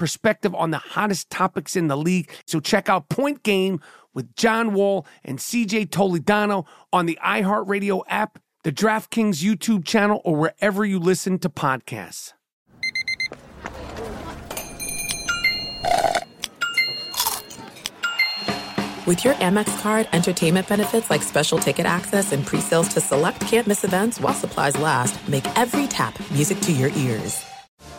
perspective on the hottest topics in the league. So check out Point Game with John Wall and CJ Toledano on the iHeartRadio app, the DraftKings YouTube channel, or wherever you listen to podcasts. With your Amex card, entertainment benefits like special ticket access and pre-sales to select campus events while supplies last, make every tap music to your ears.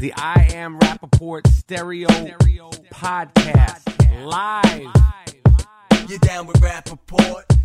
The I Am Rapaport Stereo, Podcast live. You're down with Rapaport?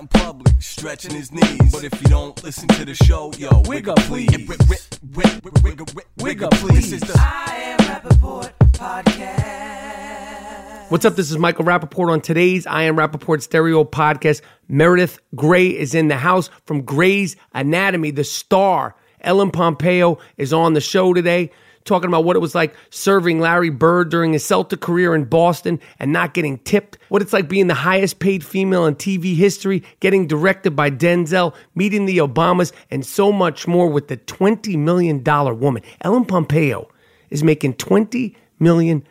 in public, stretching his knees. But if you don't listen to the show, yo, wig up, please. Wig, wig, wig, wig, wig, wig, wig up, please. This is the I Am Rapaport Podcast. What's up? This is Michael Rapaport on today's I Am Rapaport Stereo Podcast. Meredith Grey is in the house from Grey's Anatomy, the star. Ellen Pompeo is on the show today talking about what it was like serving Larry Bird during his Celtic career in Boston and not getting tipped, what it's like being the highest paid female in TV history, getting directed by Denzel, meeting the Obamas, and so much more with the $20 million woman. Ellen Pompeo is making $20 million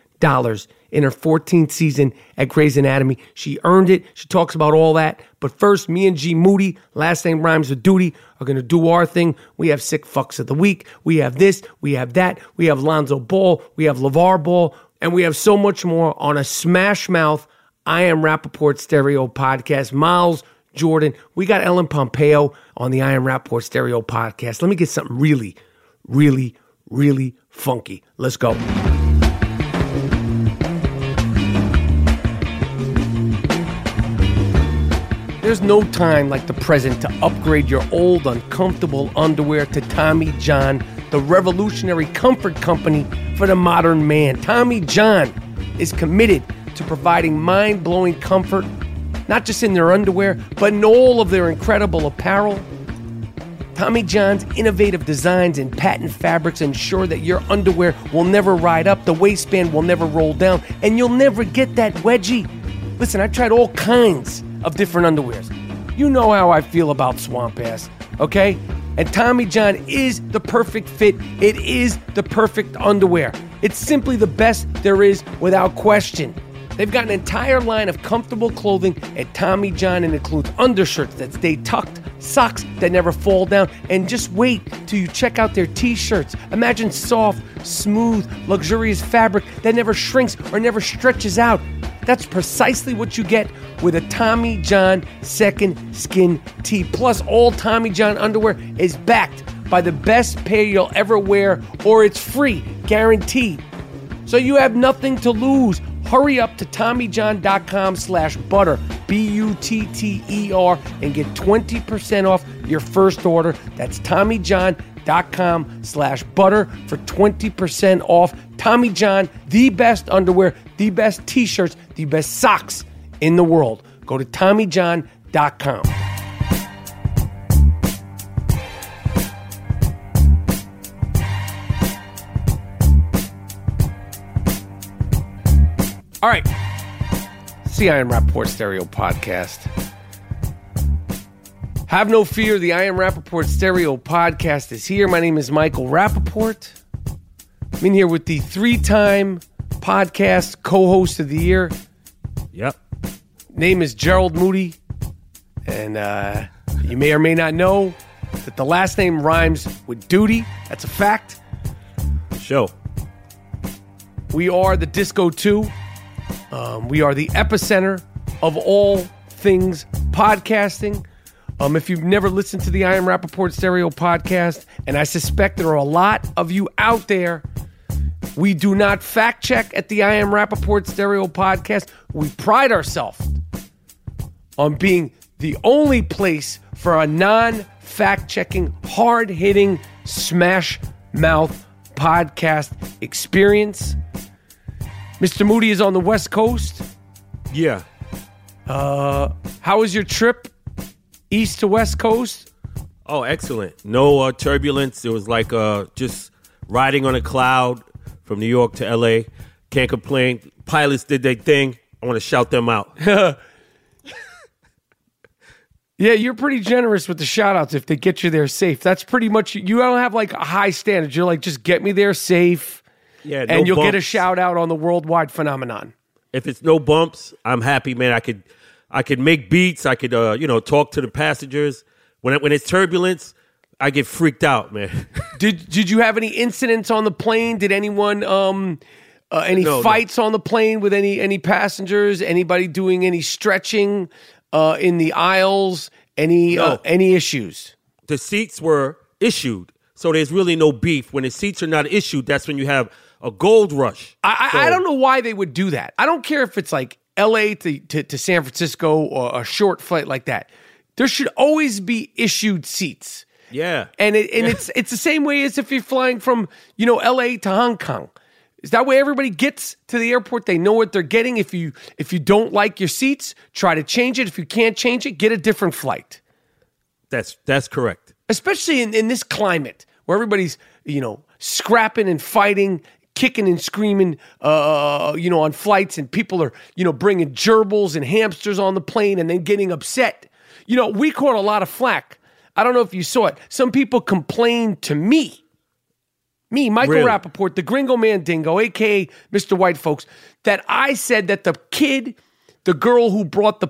in her 14th season at Grey's Anatomy. She earned it. She talks about all that. But first, me and G Moody, last name rhymes with duty, are going to do our thing. We have sick fucks of the week. We have this. We have that. We have Lonzo Ball. We have LeVar Ball. And we have so much more on a smash mouth I Am Rapaport Stereo podcast. Miles Jordan. We got Ellen Pompeo on the I Am Rapaport Stereo podcast. Let me get something really, really, really funky. Let's go. There's no time like the present to upgrade your old uncomfortable underwear to Tommy John, the revolutionary comfort company for the modern man. Tommy John is committed to providing mind blowing comfort, not just in their underwear, but in all of their incredible apparel. Tommy John's innovative designs and patent fabrics ensure that your underwear will never ride up, the waistband will never roll down, and you'll never get that wedgie. Listen, I tried all kinds of different underwears. You know how I feel about swamp ass, okay? And Tommy John is the perfect fit. It is the perfect underwear. It's simply the best there is without question. They've got an entire line of comfortable clothing at Tommy John and includes undershirts that stay tucked, socks that never fall down, and just wait till you check out their t-shirts. Imagine soft, smooth, luxurious fabric that never shrinks or never stretches out. That's precisely what you get with a Tommy John second skin tee. Plus, all Tommy John underwear is backed by the best pair you'll ever wear, or it's free, guaranteed. So you have nothing to lose. Hurry up to TommyJohn.com slash butter, B-U-T-T-E-R, and get 20% off your first order. That's TommyJohn.com slash butter for 20% off. Tommy John, the best underwear, the best t-shirts, the best socks in the world. Go to TommyJohn.com. All right. Am Rapaport Stereo Podcast. Have no fear, the I Am Rapaport Stereo Podcast is here. My name is Michael Rapaport. I'm in here with the three time podcast co host of the year. Yep. Name is Gerald Moody. And uh, you may or may not know that the last name rhymes with duty. That's a fact. Show. We are the Disco 2. Um, we are the epicenter of all things podcasting. Um, if you've never listened to the I Am Rapaport Stereo podcast, and I suspect there are a lot of you out there, we do not fact check at the I Am Rapaport Stereo podcast. We pride ourselves on being the only place for a non fact checking, hard hitting, smash mouth podcast experience. Mr. Moody is on the West Coast. Yeah. Uh, How was your trip east to West Coast? Oh, excellent. No uh, turbulence. It was like uh, just riding on a cloud from New York to LA. Can't complain. Pilots did their thing. I want to shout them out. Yeah, you're pretty generous with the shout outs if they get you there safe. That's pretty much, you don't have like a high standard. You're like, just get me there safe, Yeah, no and you'll get a bumps. shout out on the worldwide phenomenon. If it's no bumps, I'm happy, man. I could, I could make beats. I could, uh, you know, talk to the passengers. When it, when it's turbulence, I get freaked out, man. Did Did you have any incidents on the plane? Did anyone um uh, any No, no. fights on the plane with any any passengers? Anybody doing any stretching uh, in the aisles? Any uh, any issues? the seats were issued, so there's really no beef. When the seats are not issued, that's when you have a gold rush. I, I, I don't know why they would do that. I don't care if it's like L.A. to, to, to San Francisco or a short flight like that. There should always be issued seats. Yeah. And it, and it's it's the same way as if you're flying from you know L.A. to Hong Kong. Is that way everybody gets to the airport? They know what they're getting. If you if you don't like your seats, try to change it. If you can't change it, get a different flight. That's that's correct. Especially in, in this climate where everybody's you know scrapping and fighting, kicking and screaming, uh, you know, on flights, and people are you know bringing gerbils and hamsters on the plane and then getting upset. You know, we caught a lot of flack. I don't know if you saw it. Some people complained to me me, Michael Really? Rapaport, the Gringo man dingo, aka Mr. White Folks, that I said that the kid, the girl who brought the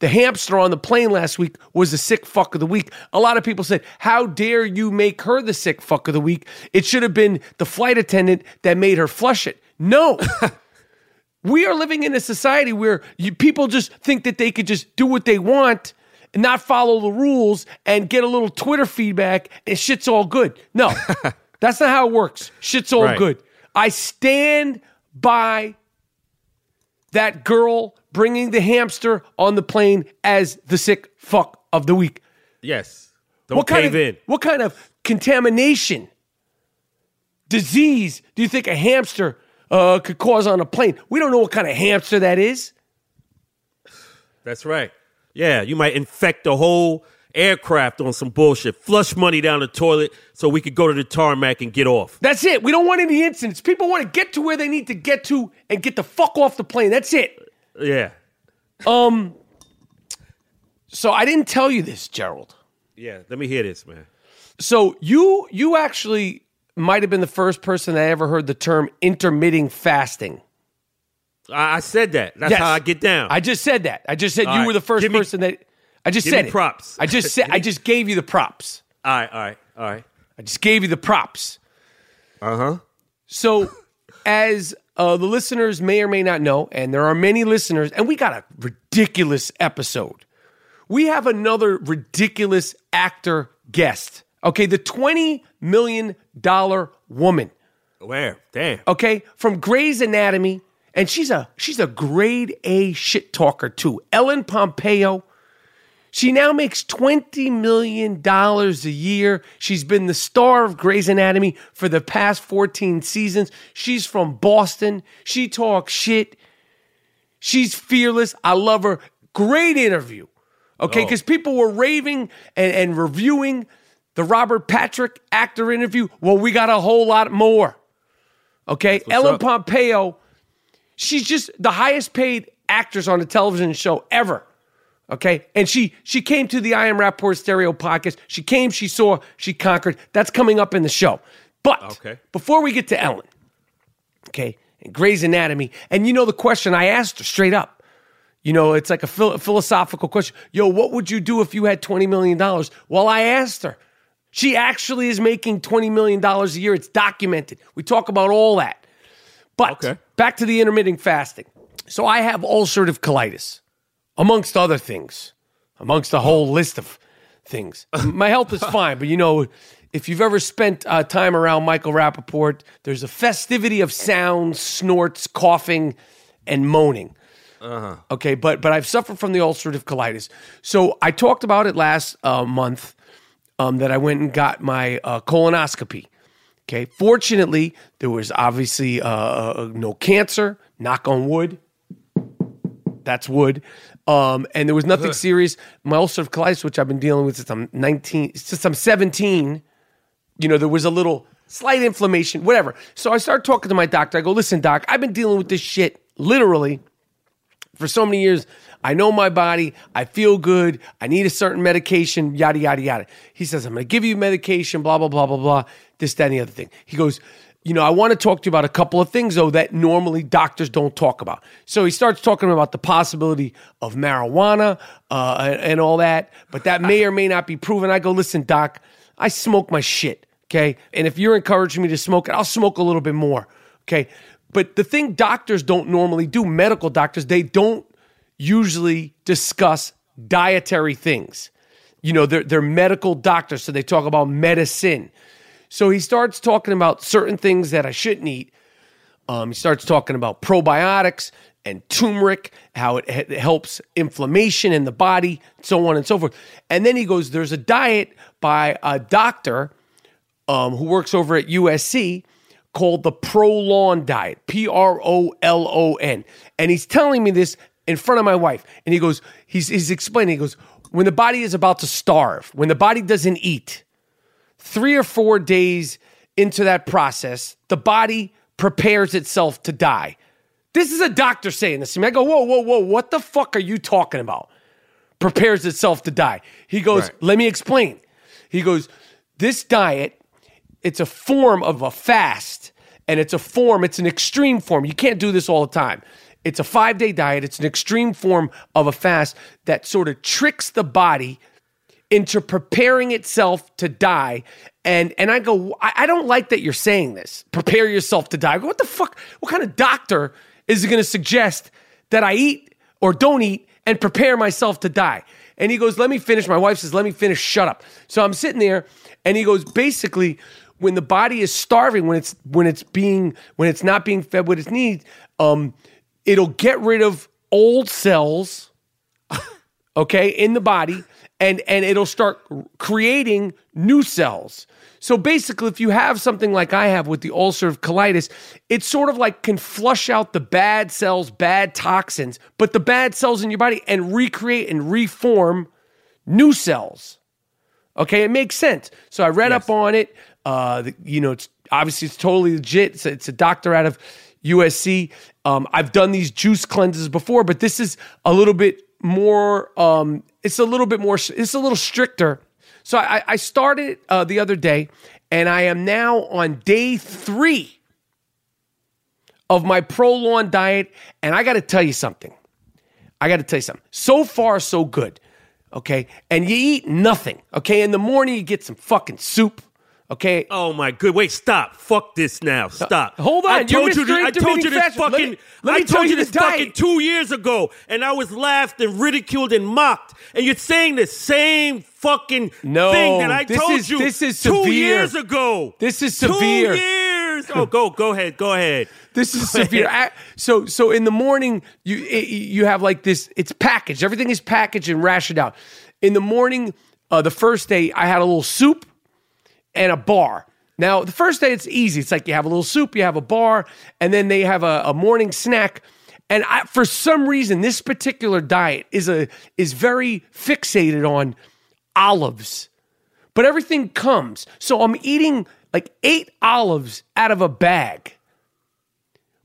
the hamster on the plane last week was the sick fuck of the week. A lot of people said, How dare you make her the sick fuck of the week? It should have been the flight attendant that made her flush it. No. we are living in a society where you, people just think that they could just do what they want and not follow the rules and get a little Twitter feedback and shit's all good. No, that's not how it works. Shit's all Right. good. I stand by that girl bringing the hamster on the plane as the sick fuck of the week. Yes. Don't what kind of in. what kind of contamination, disease do you think a hamster uh, could cause on a plane? We don't know what kind of hamster that is. That's right. Yeah, you might infect the whole aircraft on some bullshit. Flush money down the toilet so we could go to the tarmac and get off. That's it. We don't want any incidents. People want to get to where they need to get to and get the fuck off the plane. That's it. Yeah. Um. So I didn't tell you this, Gerald. Yeah. Let me hear this, man. So you you actually might have been the first person that ever heard the term intermittent fasting. I, I said that. That's Yes. how I get down. I just said that. I just said All you right. were the first Give me- person that I just give said me it. props. I just said I just gave you the props. all right, all right, all right. I just gave you the props. Uh huh. So, as uh, the listeners may or may not know, and there are many listeners, and we got a ridiculous episode. We have another ridiculous actor guest. Okay, the $20 million woman Where? Damn. okay, from Grey's Anatomy, and she's a she's a grade A shit talker too. Ellen Pompeo. She now makes twenty million dollars a year. She's been the star of Grey's Anatomy for the past fourteen seasons. She's from Boston. She talks shit. She's fearless. I love her. Great interview. Okay, Oh. because people were raving and, and reviewing the Robert Patrick actor interview. Well, we got a whole lot more. Okay, Ellen up. Pompeo, she's just the highest paid actress on a television show ever. Okay, and she she came to the I Am Rapaport Stereo podcast. She came, she saw, she conquered. That's coming up in the show. But Okay. before we get to Ellen, okay, and Grey's Anatomy, and you know the question I asked her straight up. You know, it's like a phil- philosophical question. Yo, what would you do if you had $20 million? Well, I asked her. She actually is making $20 million a year. It's documented. We talk about all that. But Okay. back to the intermittent fasting. So I have ulcerative colitis, amongst other things, amongst a whole list of things. My health is fine, but you know, if you've ever spent uh, time around Michael Rapaport, there's a festivity of sounds, snorts, coughing, and moaning. Okay, but but I've suffered from the ulcerative colitis. So I talked about it last uh, month um, that I went and got my uh, colonoscopy. Okay, fortunately there was obviously uh, uh, no cancer. Knock on wood. That's wood. Um, and there was nothing serious. My ulcerative colitis, which I've been dealing with since I'm 19, since I'm 17, you know, there was a little slight inflammation, whatever. So I started talking to my doctor. I go, listen, doc, I've been dealing with this shit literally for so many years. I know my body. I feel good. I need a certain medication, yada, yada, yada. He says, I'm going to give you medication, blah, blah, blah, blah, blah, this, that, and the other thing. He goes, you know, I want to talk to you about a couple of things, though, that normally doctors don't talk about. So he starts talking about the possibility of marijuana uh, and, all that, but that may or may not be proven. I go, listen, doc, I smoke my shit, okay? And if you're encouraging me to smoke it, I'll smoke a little bit more, okay? But the thing doctors don't normally do, medical doctors, they don't usually discuss dietary things. You know, they're, they're medical doctors, so they talk about medicine. So he starts talking about certain things that I shouldn't eat. Um, he starts talking about probiotics and turmeric, how it, it helps inflammation in the body, so on and so forth. And then he goes, There's a diet by a doctor um, who works over at USC called the Prolon diet, P R O L O N. And he's telling me this in front of my wife. And he goes, he's, he's explaining, he goes, when the body is about to starve, when the body doesn't eat, three or four days into that process, the body prepares itself to die. This is a doctor saying this to me. I go, whoa, whoa, whoa, what the fuck are you talking about? Prepares itself to die. He goes, Right. let me explain. He goes, this diet, it's a form of a fast, and it's a form, it's an extreme form. You can't do this all the time. It's a five day diet, it's an extreme form of a fast that sort of tricks the body into preparing itself to die. And and I go, I, I don't like that you're saying this. Prepare yourself to die. I go, what the fuck? What kind of doctor is going to suggest that I eat or don't eat and prepare myself to die? And he goes, let me finish. My wife says, let me finish. Shut up. So I'm sitting there, and he goes, basically, when the body is starving, when it's when it's being when it's not being fed what it needs, um, it'll get rid of old cells okay, in the body, and and it'll start creating new cells. So basically, if you have something like I have with the ulcerative colitis, it sort of like can flush out the bad cells, bad toxins, but the bad cells in your body and recreate and reform new cells. Okay, it makes sense. So I read up on it. Uh, the, you know, it's obviously it's totally legit. It's a, it's a doctor out of USC. Um, I've done these juice cleanses before, but this is a little bit more. Um, it's a little bit more. It's a little stricter. So I, I started uh, the other day, and I am now on day three of my Prolon diet. And I got to tell you something. I got to tell you something. So far, so good. Okay. And you eat nothing. Okay. In the morning, you get some fucking soup. Okay. Oh my good. Wait, stop. Fuck this now. Stop. Uh, hold on. I told you. I told you this Fashion. Let fucking. me- let me I told you this fucking two years ago, and I was laughed and ridiculed and mocked. And you're saying the same fucking No, thing that I told is- you this is two severe. years ago. This is severe. Two years. Oh, go, go ahead, go ahead. This is severe. A- So so in the morning you it- you have like this. It's packaged. Everything is packaged and rationed out. In the morning, uh, the first day, I had a little soup and a bar. Now the first day it's easy. It's like you have a little soup, you have a bar, and then they have a, a morning snack. And I, for some reason, this particular diet is a is very fixated on olives but everything comes. So I'm eating like eight olives out of a bag,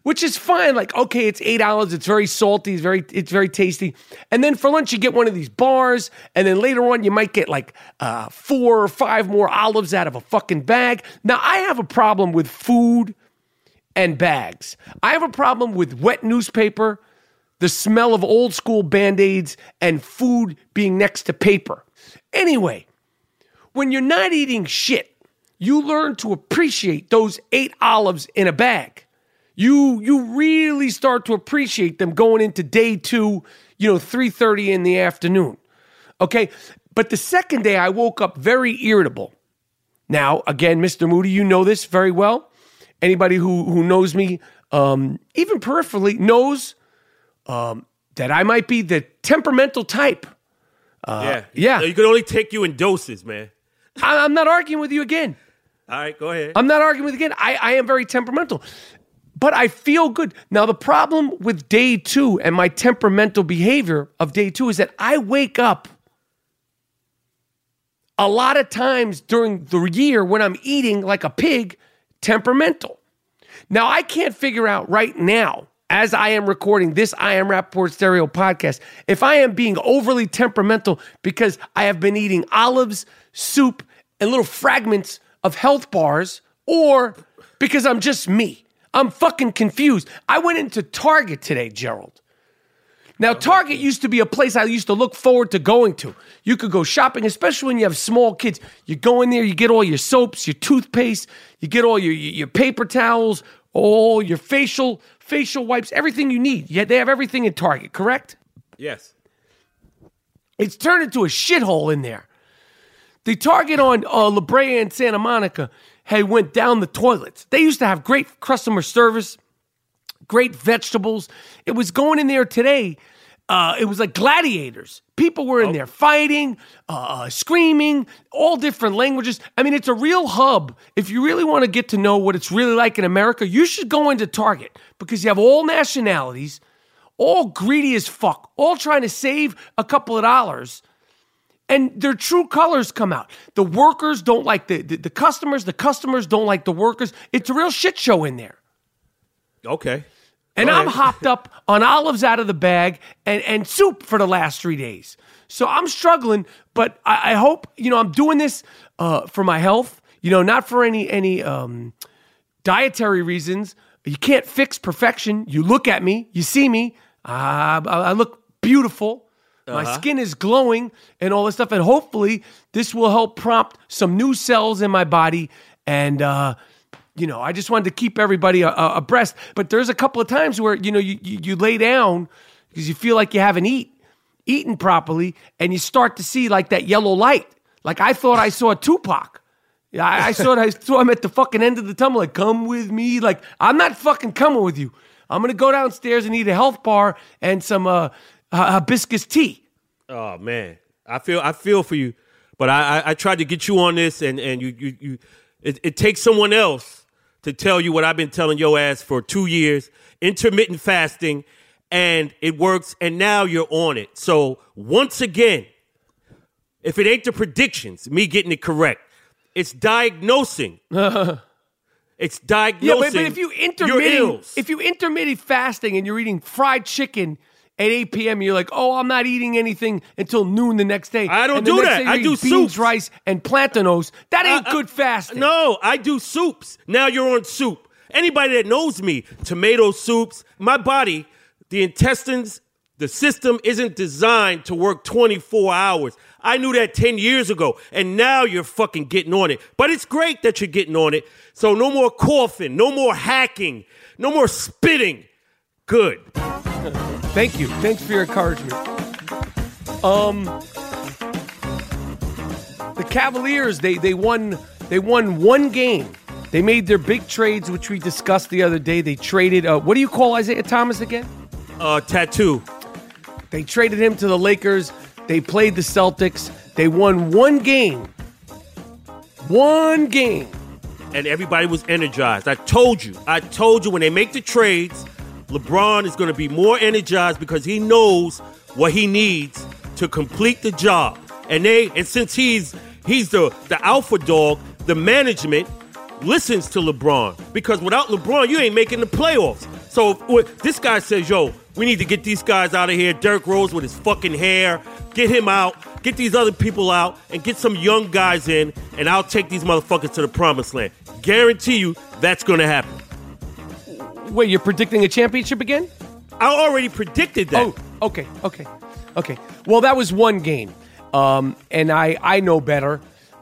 which is fine. Like, okay, it's eight olives. It's very salty. It's very, it's very tasty. And then for lunch, you get one of these bars. And then later on, you might get like uh, four or five more olives out of a fucking bag. Now, I have a problem with food and bags. I have a problem with wet newspaper, the smell of old school band aids, and food being next to paper. Anyway, when you're not eating shit, you learn to appreciate those eight olives in a bag. You you really start to appreciate them going into day two, you know, 3:30 in the afternoon. Okay? But the second day I woke up very irritable. Now, again, Mr. Moody, you know this very well. Anybody who who knows me, um, even peripherally, knows um, that I might be the temperamental type. yeah, yeah. You can only take you in doses, man. I, I'm not arguing with you again. All right, go ahead. I'm not arguing with you again. I, I am very temperamental, but I feel good. Now, the problem with day two and my temperamental behavior of day two is that I wake up a lot of times during the year when I'm eating like a pig, temperamental. Now, I can't figure out right now, as I am recording this I Am Rapaport Stereo podcast, if I am being overly temperamental because I have been eating olives, soup, and little fragments of health bars, or because I'm just me. I'm fucking confused. I went into Target today, Gerald. Now, Target used to be a place I used to look forward to going to. You could go shopping, especially when you have small kids. You go in there, you get all your soaps, your toothpaste, you get all your, your, your paper towels, all your facial facial wipes, everything you need. Yeah, they have everything in Target, correct? yes. It's turned into a shithole in there. The Target on uh, La Brea and Santa Monica had went down the toilets. They used to have great customer service, great vegetables. It was going in there today. Uh, it was like gladiators. People were in there fighting, uh, screaming, all different languages. I mean, it's a real hub. If you really want to get to know what it's really like in America, you should go into Target because you have all nationalities, all greedy as fuck, all trying to save a couple of dollars and their true colors come out. The workers don't like the, the, the customers, the customers don't like the workers. It's a real shit show in there. Okay. And I'm hopped up on olives out of the bag and, and soup for the last three days. So I'm struggling, but I, I hope, you know, I'm doing this uh, for my health, you know, not for any any um, dietary reasons. You can't fix perfection. You look at me, you see me, uh, I I look beautiful. My skin is glowing and all this stuff. And hopefully, this will help prompt some new cells in my body. And, uh, you know, I just wanted to keep everybody a- a- abreast. But there's a couple of times where, you know, you, you, you lay down because you feel like you haven't eat, eaten properly and you start to see like that yellow light. Like I thought I saw Tupac. Yeah, I, I saw I saw him at the fucking end of the tunnel. Like, come with me. Like, I'm not fucking coming with you. I'm gonna go downstairs and eat a health bar and some uh, uh, hibiscus tea. Oh man, I feel I feel for you, but I I, I tried to get you on this, and and you you you. It, it takes someone else to tell you what I've been telling your ass for two years: intermittent fasting, and it works. And now you're on it. So once again, if it ain't the predictions, me getting it correct, it's diagnosing. it's diagnosing. Yeah, but, but if you intermittent, if you intermittent fasting and you're eating fried chicken at 8 p.m., you're like, oh, I'm not eating anything until noon the next day. I don't do that. I do beans, soups. rice, and plantanos. That ain't I- I- good fasting. No, I do soups. Now you're on soup. Anybody that knows me, tomato soups, my body, the intestines, the system isn't designed to work 24 hours. I knew that 10 years ago, and now you're fucking getting on it. But it's great that you're getting on it. So no more coughing, no more hacking, no more spitting. Good. Thank you. Thanks for your encouragement. Um, the Cavaliers they they won they won one game. They made their big trades, which we discussed the other day. They traded, uh, what do you call Isaiah Thomas again? Uh, tattoo. They traded him to the Lakers. They played the Celtics. They won one game. One game. and everybody was energized. I told you, I told you when they make the trades, LeBron is going to be more energized because he knows what he needs to complete the job. And they and since he's he's the the alpha dog, the management listens to LeBron because without LeBron, you ain't making the playoffs. So this guy says, "Yo, we need to get these guys out of here." Derrick Rose with his fucking hair, get him out. Get these other people out and get some young guys in, and I'll take these motherfuckers to the promised land. Guarantee you that's gonna happen. Wait, you're predicting a championship again? I already predicted that. Oh, okay, okay, okay. Well, that was one game, um, and I I know better,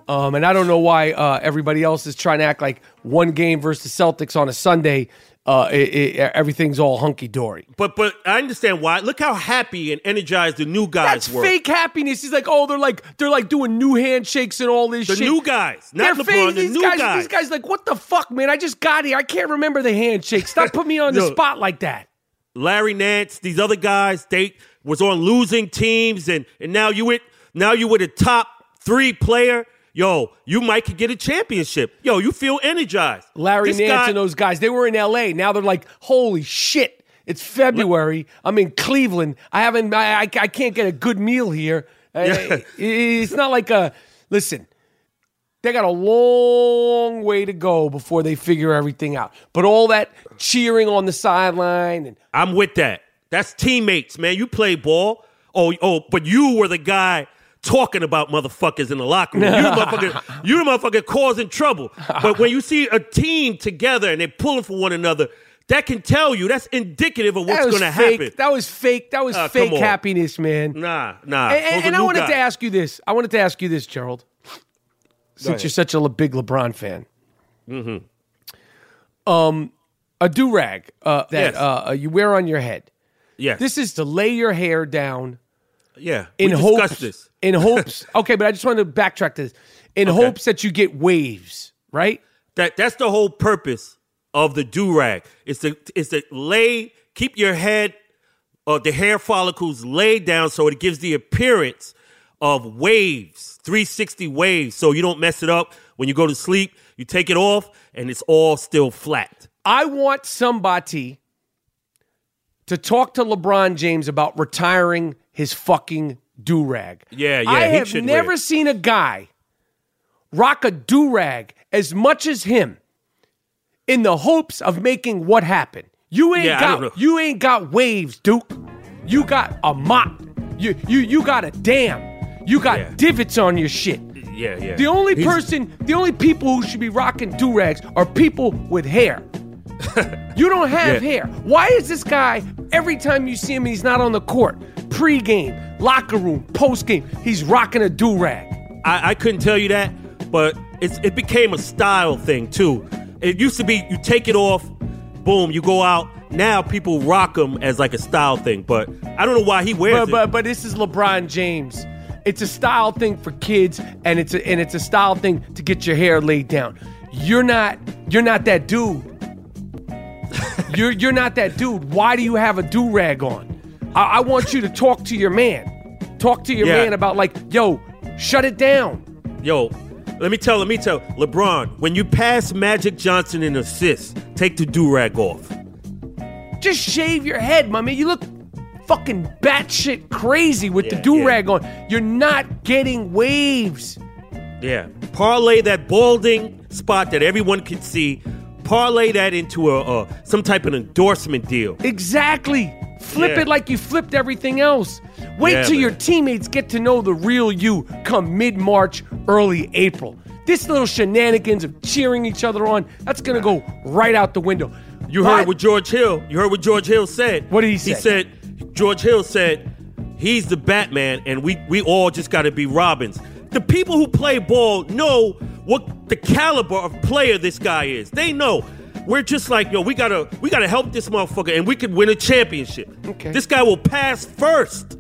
um, and I don't know why uh, everybody else is trying to act like one game versus the Celtics on a Sunday. Uh, it, it, everything's all hunky dory. But but I understand why. Look how happy and energized the new guys That's were. fake happiness. He's like, oh, they're like they're like doing new handshakes and all this The shit. new guys, not They're LeBron. fake. The these new guys, guys. These guys like, what the fuck, man? I just got here. I can't remember the handshake. Stop putting me on the spot like that. Larry Nance, these other guys, they was on losing teams, and and now you with now you with a top three player. Yo, you might could get a championship. Yo, you feel energized. Larry This Nance guy- and those guys, they were in LA. Now they're like, holy shit. It's February. I'm in Cleveland. I haven't, I, I, I can't get a good meal here. It- it's not like a, listen, they got a long way to go before they figure everything out. But all that cheering on the sideline and I'm with that. That's teammates, man. You play ball. Oh, oh, but you were the guy talking about motherfuckers in the locker room. You the motherfucker, you the motherfucker causing trouble. But when you see a team together and they're pulling for one another, that can tell you that's indicative of what's going to happen. That was fake. That was Uh, fake happiness, man. nah, nah. And, and- and I wanted guys. to ask you this. I wanted to ask you this, Gerald. Since you're such a big LeBron fan. Mm-hmm. Um, a do rag uh, that Yes. uh, you wear on your head. Yes. This is to lay your hair down yeah. in hopes. In hopes. okay, but I just wanted to backtrack this. In Okay. hopes that you get waves, right? That that's the whole purpose of the do rag. Is to is to lay keep your head uh, the hair follicles laid down so it gives the appearance of waves, 360 waves, so you don't mess it up when you go to sleep. You take it off and it's all still flat. I want somebody to talk to LeBron James about retiring his fucking do rag. Yeah, yeah, I he have should never wear seen a guy rock a do rag as much as him in the hopes of making what happen. You ain't Yeah, I don't know. got you ain't got waves, Duke. You got a mop. You you you got a dam. You got Yeah. divots on your shit. Yeah, yeah. The only He's- person, the only people who should be rocking do rags are people with hair. you don't have Yeah. hair. Why is this guy every time you see him, he's not on the court, pre-game, locker room, post-game, he's rocking a do rag. I, I couldn't tell you that, but it's it became a style thing too. It used to be you take it off, boom, you go out. Now people rock them as like a style thing, but I don't know why he wears But it. but but this is LeBron James. It's a style thing for kids, and it's a, and it's a style thing to get your hair laid down. You're not you're not that dude. you're you're not that dude. Why do you have a do rag on? I, I want you to talk to your man. Talk to your Yeah. man about like, yo, shut it down. Yo, let me tell, let me tell, LeBron, when you pass Magic Johnson in assists, take the do rag off. Just shave your head, my man. You look fucking batshit crazy with the Yeah, do yeah. rag on. You're not getting waves. Yeah, parlay that balding spot that everyone can see. Parlay that into a, a some type of endorsement deal. Exactly. Flip Yeah. it like you flipped everything else. Wait Yeah, till man. your teammates get to know the real you come mid March, early April. This little shenanigans of cheering each other on, that's going to go right out the window. You Why- heard what George Hill. You heard what George Hill said. What did he say? He said George Hill said he's the Batman, and we we all just got to be Robins. The people who play ball know what the caliber of player this guy is. They know. We're just like yo. We gotta we gotta help this motherfucker, and we could win a championship. Okay. This guy will pass first.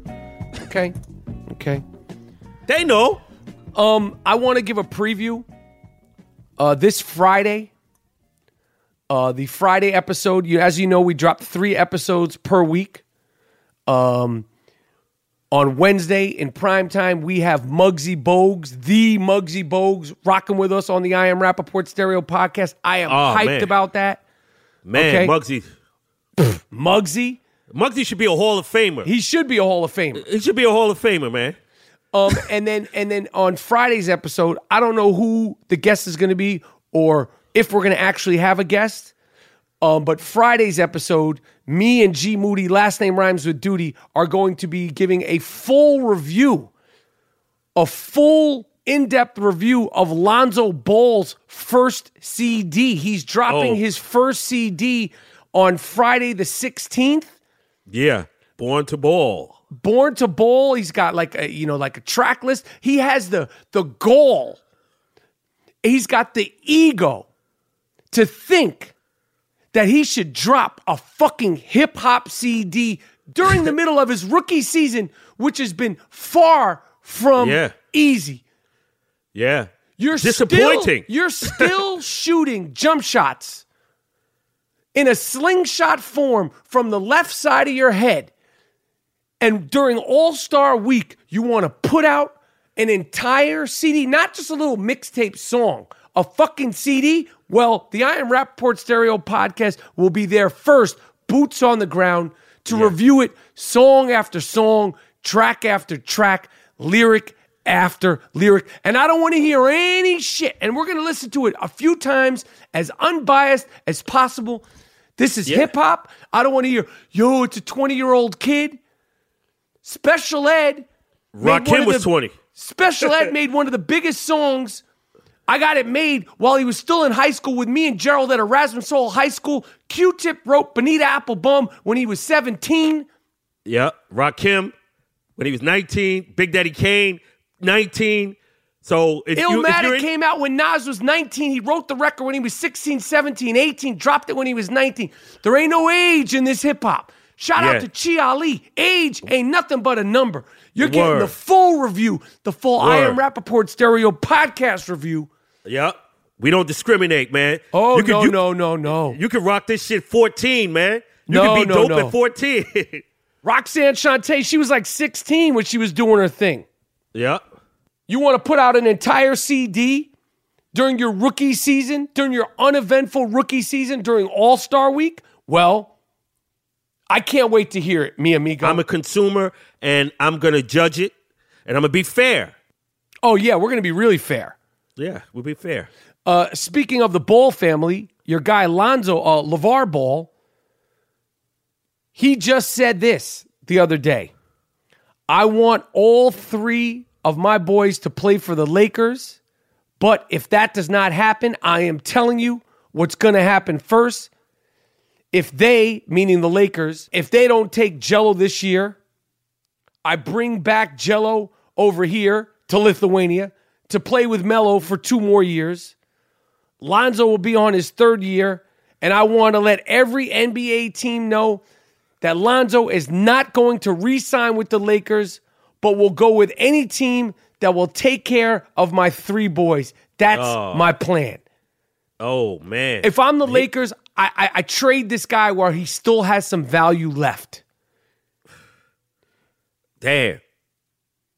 Okay. Okay. They know. Um, I want to give a preview. Uh, this Friday, Uh, the Friday episode, you, as you know, we drop three episodes per week. Um, on Wednesday in prime time, we have Muggsy Bogues, the Muggsy Bogues, rocking with us on the I Am Rapaport Stereo podcast. I am Oh, hyped man. about that. Man, Okay. Muggsy. Muggsy, Muggsy should be a Hall of Famer. he should be a Hall of Famer. He should be a Hall of Famer, man. Um, and then and then on Friday's episode, I don't know who the guest is going to be or if we're going to actually have a guest. Um, but Friday's episode, me and G Moody, last name rhymes with duty, are going to be giving a full review, a full in-depth review of Lonzo Ball's first CD. He's dropping Oh. his first CD on Friday the 16th. Yeah. Born to ball. Born to Ball. He's got like a you know like a track list. He has the the goal. He's got the ego to think that he should drop a fucking hip hop CD during the middle of his rookie season, which has been far from Yeah. easy. Yeah. You're Disappointing. Still, you're still shooting jump shots in a slingshot form from the left side of your head. And during All Star Week, you want to put out an entire CD, not just a little mixtape song, a fucking CD. Well, the I Am Rapaport Stereo podcast will be there first, boots on the ground, to review it song after song, track after track, lyric after lyric. And I don't want to hear any shit. And we're going to listen to it a few times as unbiased as possible. This is Yeah. hip hop. I don't want to hear, yo, it's a 20 year old kid. Special Ed. Rakim was the- 20. Special Ed made one of the biggest songs. I got it made while he was still in high school with me and Gerald at Erasmus Hall High School. Q-Tip wrote Bonita Applebum when he was 17. Yeah. Rakim when he was 19. Big Daddy Kane, 19. So if, Illmatic you're in- came out when Nas was 19. He wrote the record when he was 16, 17, 18, dropped it when he was 19. There ain't no age in this hip hop. Shout out to Chi Ali. Age ain't nothing but a number. You're getting Word. the full review, the full I Am Word. Rapaport Stereo podcast review. Yeah. We don't discriminate, man. Oh, you can, no, you, no, no, no. You can rock this shit 14, man. You No, can be no, dope no. at 14. Roxanne Shante, she was like 16 when she was doing her thing. yeah. You want to put out an entire CD during your rookie season, during your uneventful rookie season, during All Star Week? Well, I can't wait to hear it, mi amigo. I'm a consumer and I'm going to judge it and I'm going to be fair. oh, yeah, we're going to be really fair. Yeah, we'll be fair. Uh, speaking of the Ball family, your guy Lonzo, uh, LeVar Ball, he just said this the other day. I want all three of my boys to play for the Lakers, but if that does not happen, I am telling you what's going to happen first. If they, meaning the Lakers, if they don't take Gelo this year, I bring back Gelo over here to Lithuania to play with Melo for two more years. Lonzo will be on his third year, and I want to let every NBA team know that Lonzo is not going to re sign with the Lakers, but will go with any team that will take care of my three boys. That's oh. my plan. Oh, man. If I'm the Lakers, I, I, I trade this guy while he still has some value left. Damn.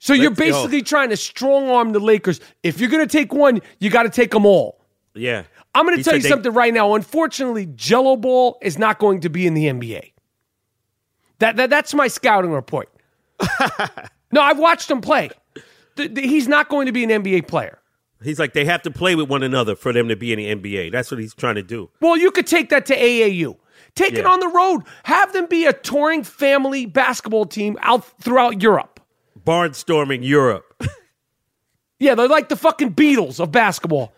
So you're Let's go. basically trying to strong arm the Lakers. If you're going to take one, you got to take them all. Yeah. I'm going to tell you they- something right now. Unfortunately, Gelo Ball is not going to be in the NBA. That, that that's my scouting report. no, I've watched him play. Th- th- he's not going to be an NBA player. He's like, they have to play with one another for them to be in the NBA. That's what he's trying to do. Well, you could take that to AAU. Take it on the road. Have them be a touring family basketball team out throughout Europe. Barnstorming Europe. Yeah, they're like the fucking Beatles of basketball.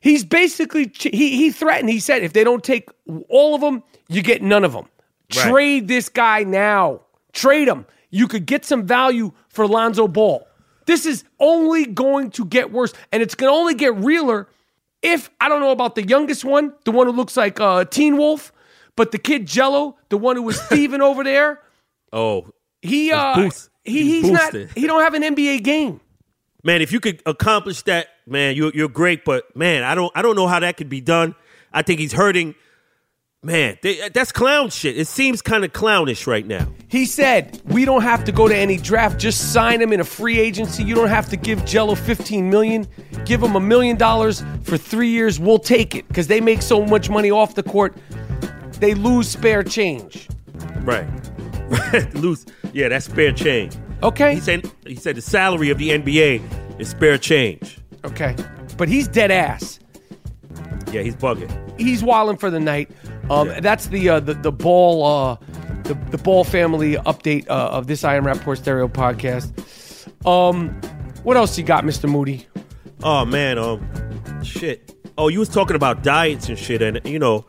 He's basically he he threatened. He said if they don't take all of them, you get none of them. Right. Trade this guy now. Trade him. You could get some value for Lonzo Ball. This is only going to get worse, and it's going to only get realer if I don't know about the youngest one, the one who looks like uh, Teen Wolf, but the kid Gelo, the one who was thieving over there. Oh, He uh, boost- he he's he's not he don't have an NBA game. man, if you could accomplish that, man, you're, you're great. But man, I don't, I don't know how that could be done. I think he's hurting. Man, they, that's clown shit. It seems kind of clownish right now. He said, "We don't have to go to any draft. Just sign him in a free agency. You don't have to give Gelo 15 million. Give him a million dollars for 3 years. We'll take it cuz they make so much money off the court. They lose spare change." Right. Loose. Yeah, that's spare change. Okay? He said he said the salary of the NBA is spare change. Okay. But he's dead ass. Yeah, he's bugging. He's wilding for the night. Um, Yeah. That's the, uh, the the ball uh, the the ball family update uh, of this I Am Rapaport Stereo podcast. Um, what else you got, Mr. Moody? Oh man, um, shit. Oh, you was talking about diets and shit, and you know,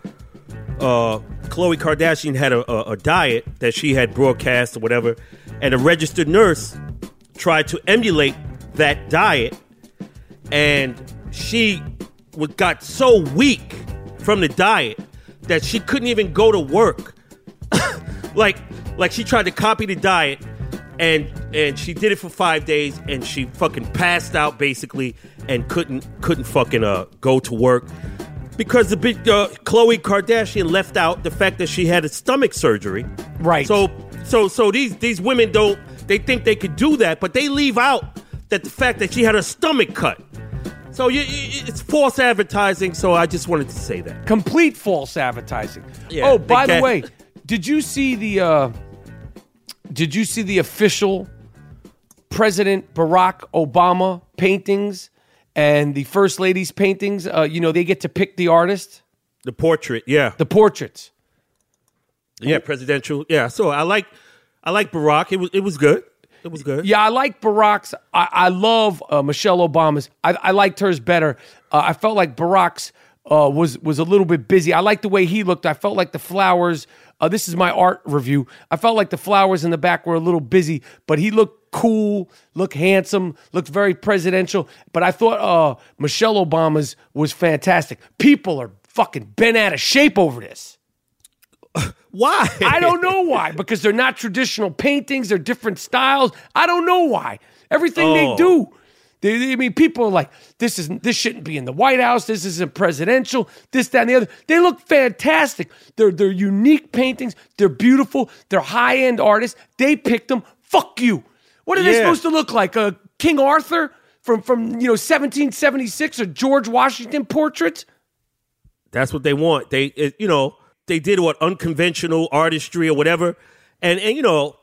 uh, Khloe Kardashian had a, a, a diet that she had broadcast or whatever, and a registered nurse tried to emulate that diet, and she got so weak from the diet that she couldn't even go to work. like, like she tried to copy the diet, and and she did it for five days, and she fucking passed out basically, and couldn't couldn't fucking uh go to work because the big uh, Khloe Kardashian left out the fact that she had a stomach surgery. Right. So so so these these women don't they think they could do that, but they leave out that the fact that she had a stomach cut. So you, you, it's false advertising. So I just wanted to say that. Complete false advertising. Yeah, oh, by the way, did you see the uh, did you see the official President Barack Obama paintings and the First Lady's paintings? Uh, you know, they get to pick the artist, The portrait, yeah, the portraits. yeah, presidential, yeah. So I like I like Barack. It was it was good. It was good. Yeah, I like Barack's. I, I love uh, Michelle Obama's. I, I liked hers better. Uh, I felt like Barack's uh, was was a little bit busy. I liked the way he looked. I felt like the flowers. Uh, this is my art review. I felt like the flowers in the back were a little busy, but he looked cool, looked handsome, looked very presidential. But I thought uh, Michelle Obama's was fantastic. People are fucking bent out of shape over this. Why? I don't know why. Because they're not traditional paintings. They're different styles. I don't know why. Everything they Oh. do. They, I mean, people are like, this isn't. This shouldn't be in the White House. This isn't presidential. This, that, and the other. They look fantastic. They're they're unique paintings. They're beautiful. They're high end artists. They picked them. Fuck you. What are they supposed to look like? Uh, King Arthur from from you know 1776 or George Washington portraits? That's what they want. They, it, you know, they did what unconventional artistry or whatever, and and you know,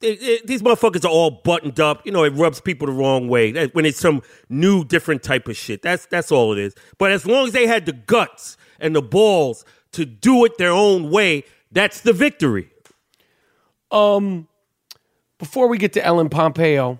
they- these motherfuckers are all buttoned up. You know, it rubs people the wrong way That- when it's some new, different type of shit. That's that's all it is. But as long as they had the guts and the balls to do it their own way, that's the victory. Um, before we get to Ellen Pompeo,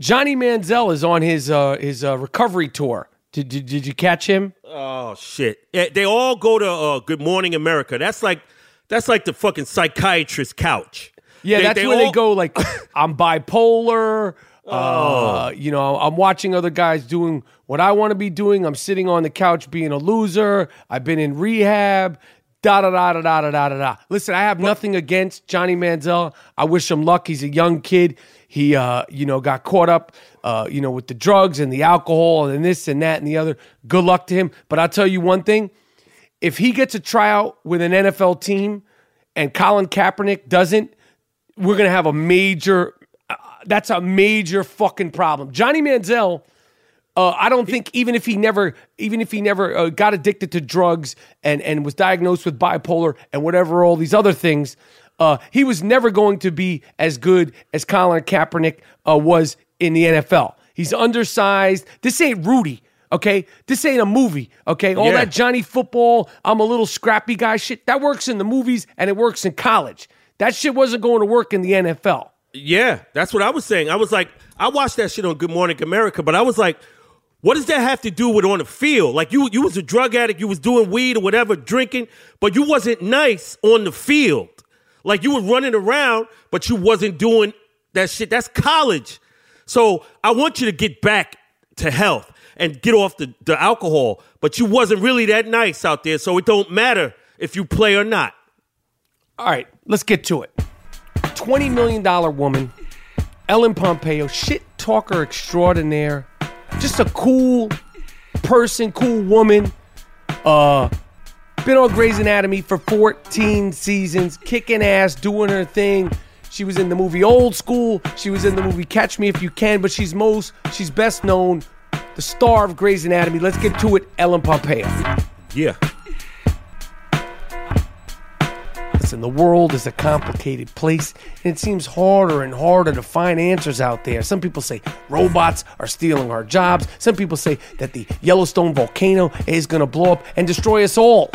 Johnny Manziel is on his uh, his uh, recovery tour. Did, did did you catch him? Oh shit! Eh, They all go to uh, Good Morning America. That's like that's like the fucking psychiatrist couch. Yeah, They- that's they where they go. Like, I'm bipolar. Uh, you know, I'm watching other guys doing what I want to be doing. I'm sitting on the couch being a loser. I've been in rehab. Da da da da da da da da. da. Listen, I have nothing against Johnny Manziel. I wish him luck. He's a young kid. He, uh, you know, got caught up, uh, you know, with the drugs and the alcohol and this and that and the other. Good luck to him. But I'll tell you one thing: if he gets a tryout with an NFL team and Colin Kaepernick doesn't, we're gonna have a major. Uh, that's a major fucking problem. Johnny Manziel. Uh, I don't think even if he never, even if he never uh, got addicted to drugs and and was diagnosed with bipolar and whatever all these other things, uh, he was never going to be as good as Colin Kaepernick uh, was in the NFL. He's undersized. This ain't Rudy. Okay, this ain't a movie. Okay, all Yeah. that Johnny football, I'm a little scrappy guy shit. That works in the movies and it works in college. That shit wasn't going to work in the NFL. Yeah, that's what I was saying. I was like, I watched that shit on Good Morning America, but I was like, what does that have to do with on the field? Like you, you was a drug addict, you was doing weed or whatever, drinking, but you wasn't nice on the field. Like you were running around, but you wasn't doing that shit. That's college. So I want you to get back to health and get off the, the alcohol, but you wasn't really that nice out there, so it don't matter if you play or not. All right, let's get to it. $20 million woman, Ellen Pompeo, shit talker extraordinaire, just a cool person, cool woman. Uh, been on Grey's Anatomy for 14 seasons, kicking ass, doing her thing. She was in the movie Old School. She was in the movie Catch Me If You Can, but she's most, she's best known, the star of Grey's Anatomy. Let's get to it, Ellen Pompeo. Yeah. Listen, the world is a complicated place, and it seems harder and harder to find answers out there. Some people say robots are stealing our jobs. Some people say that the Yellowstone volcano is going to blow up and destroy us all.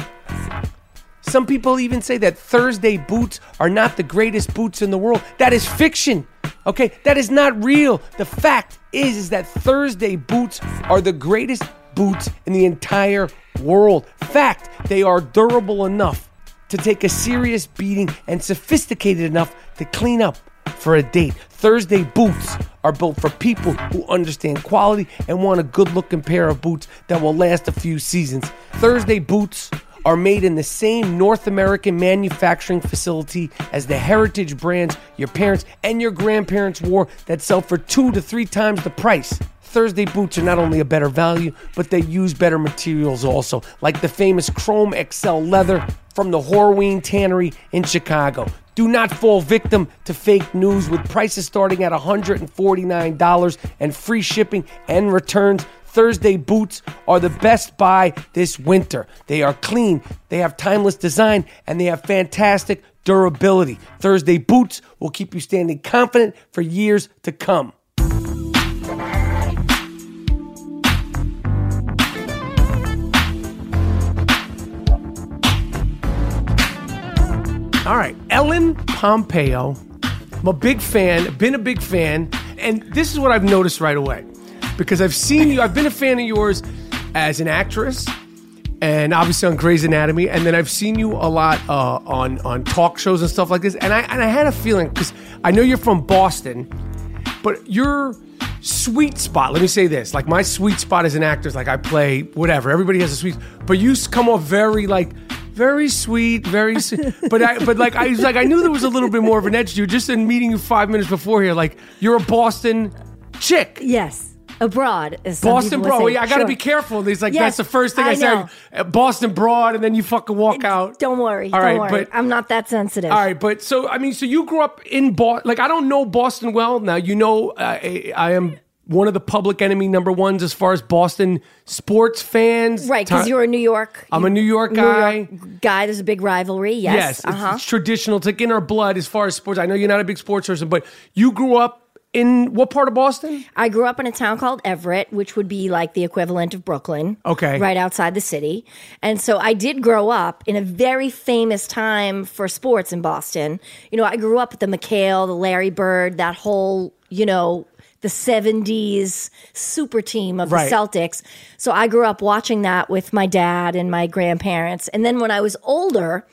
Some people even say that Thursday boots are not the greatest boots in the world. That is fiction. Okay, that is not real. The fact is is that Thursday boots are the greatest boots in the entire world. Fact, they are durable enough to take a serious beating and sophisticated enough to clean up for a date. Thursday boots are built for people who understand quality and want a good looking pair of boots that will last a few seasons. Thursday boots are made in the same North American manufacturing facility as the heritage brands your parents and your grandparents wore that sell for two to three times the price. Thursday boots are not only a better value, but they use better materials also, like the famous Chrome XL leather from the Horween Tannery in Chicago. Do not fall victim to fake news with prices starting at $149 and free shipping and returns. Thursday boots are the best buy this winter. They are clean, they have timeless design, and they have fantastic durability. Thursday boots will keep you standing confident for years to come. All right, Ellen Pompeo. I'm a big fan, been a big fan, and this is what I've noticed right away. Because I've seen you, I've been a fan of yours as an actress, and obviously on Grey's Anatomy, and then I've seen you a lot uh, on on talk shows and stuff like this. And I and I had a feeling because I know you're from Boston, but your sweet spot. Let me say this: like my sweet spot as an actor is like I play whatever. Everybody has a sweet, but you come off very like very sweet, very. s- but I but like I was like I knew there was a little bit more of an edge to you just in meeting you five minutes before here. Like you're a Boston chick. Yes. Abroad Boston Broad. I got to Sure. be careful. He's like, Yes, that's the first thing I, I said. know. Uh, Boston Broad, and then you fucking walk out. Don't worry. All don't right, worry. but I'm not that sensitive. all right, but so I mean, so you grew up in Boston. Like I don't know Boston well. Now you know uh, I, I am one of the public enemy number ones as far as Boston sports fans. Right, because you're a New York. I'm a New York New guy. York guy. There's a big rivalry. Yes. Yes, it's, uh-huh. it's traditional. It's like in our blood as far as sports. I know you're not a big sports person, but you grew up in what part of Boston? I grew up in a town called Everett, which would be like the equivalent of Brooklyn. Okay. Right outside the city. And so I did grow up in a very famous time for sports in Boston. You know, I grew up with the McHale, the Larry Bird, that whole, you know, the 70s super team of Right. the Celtics. So I grew up watching that with my dad and my grandparents. And then when I was older,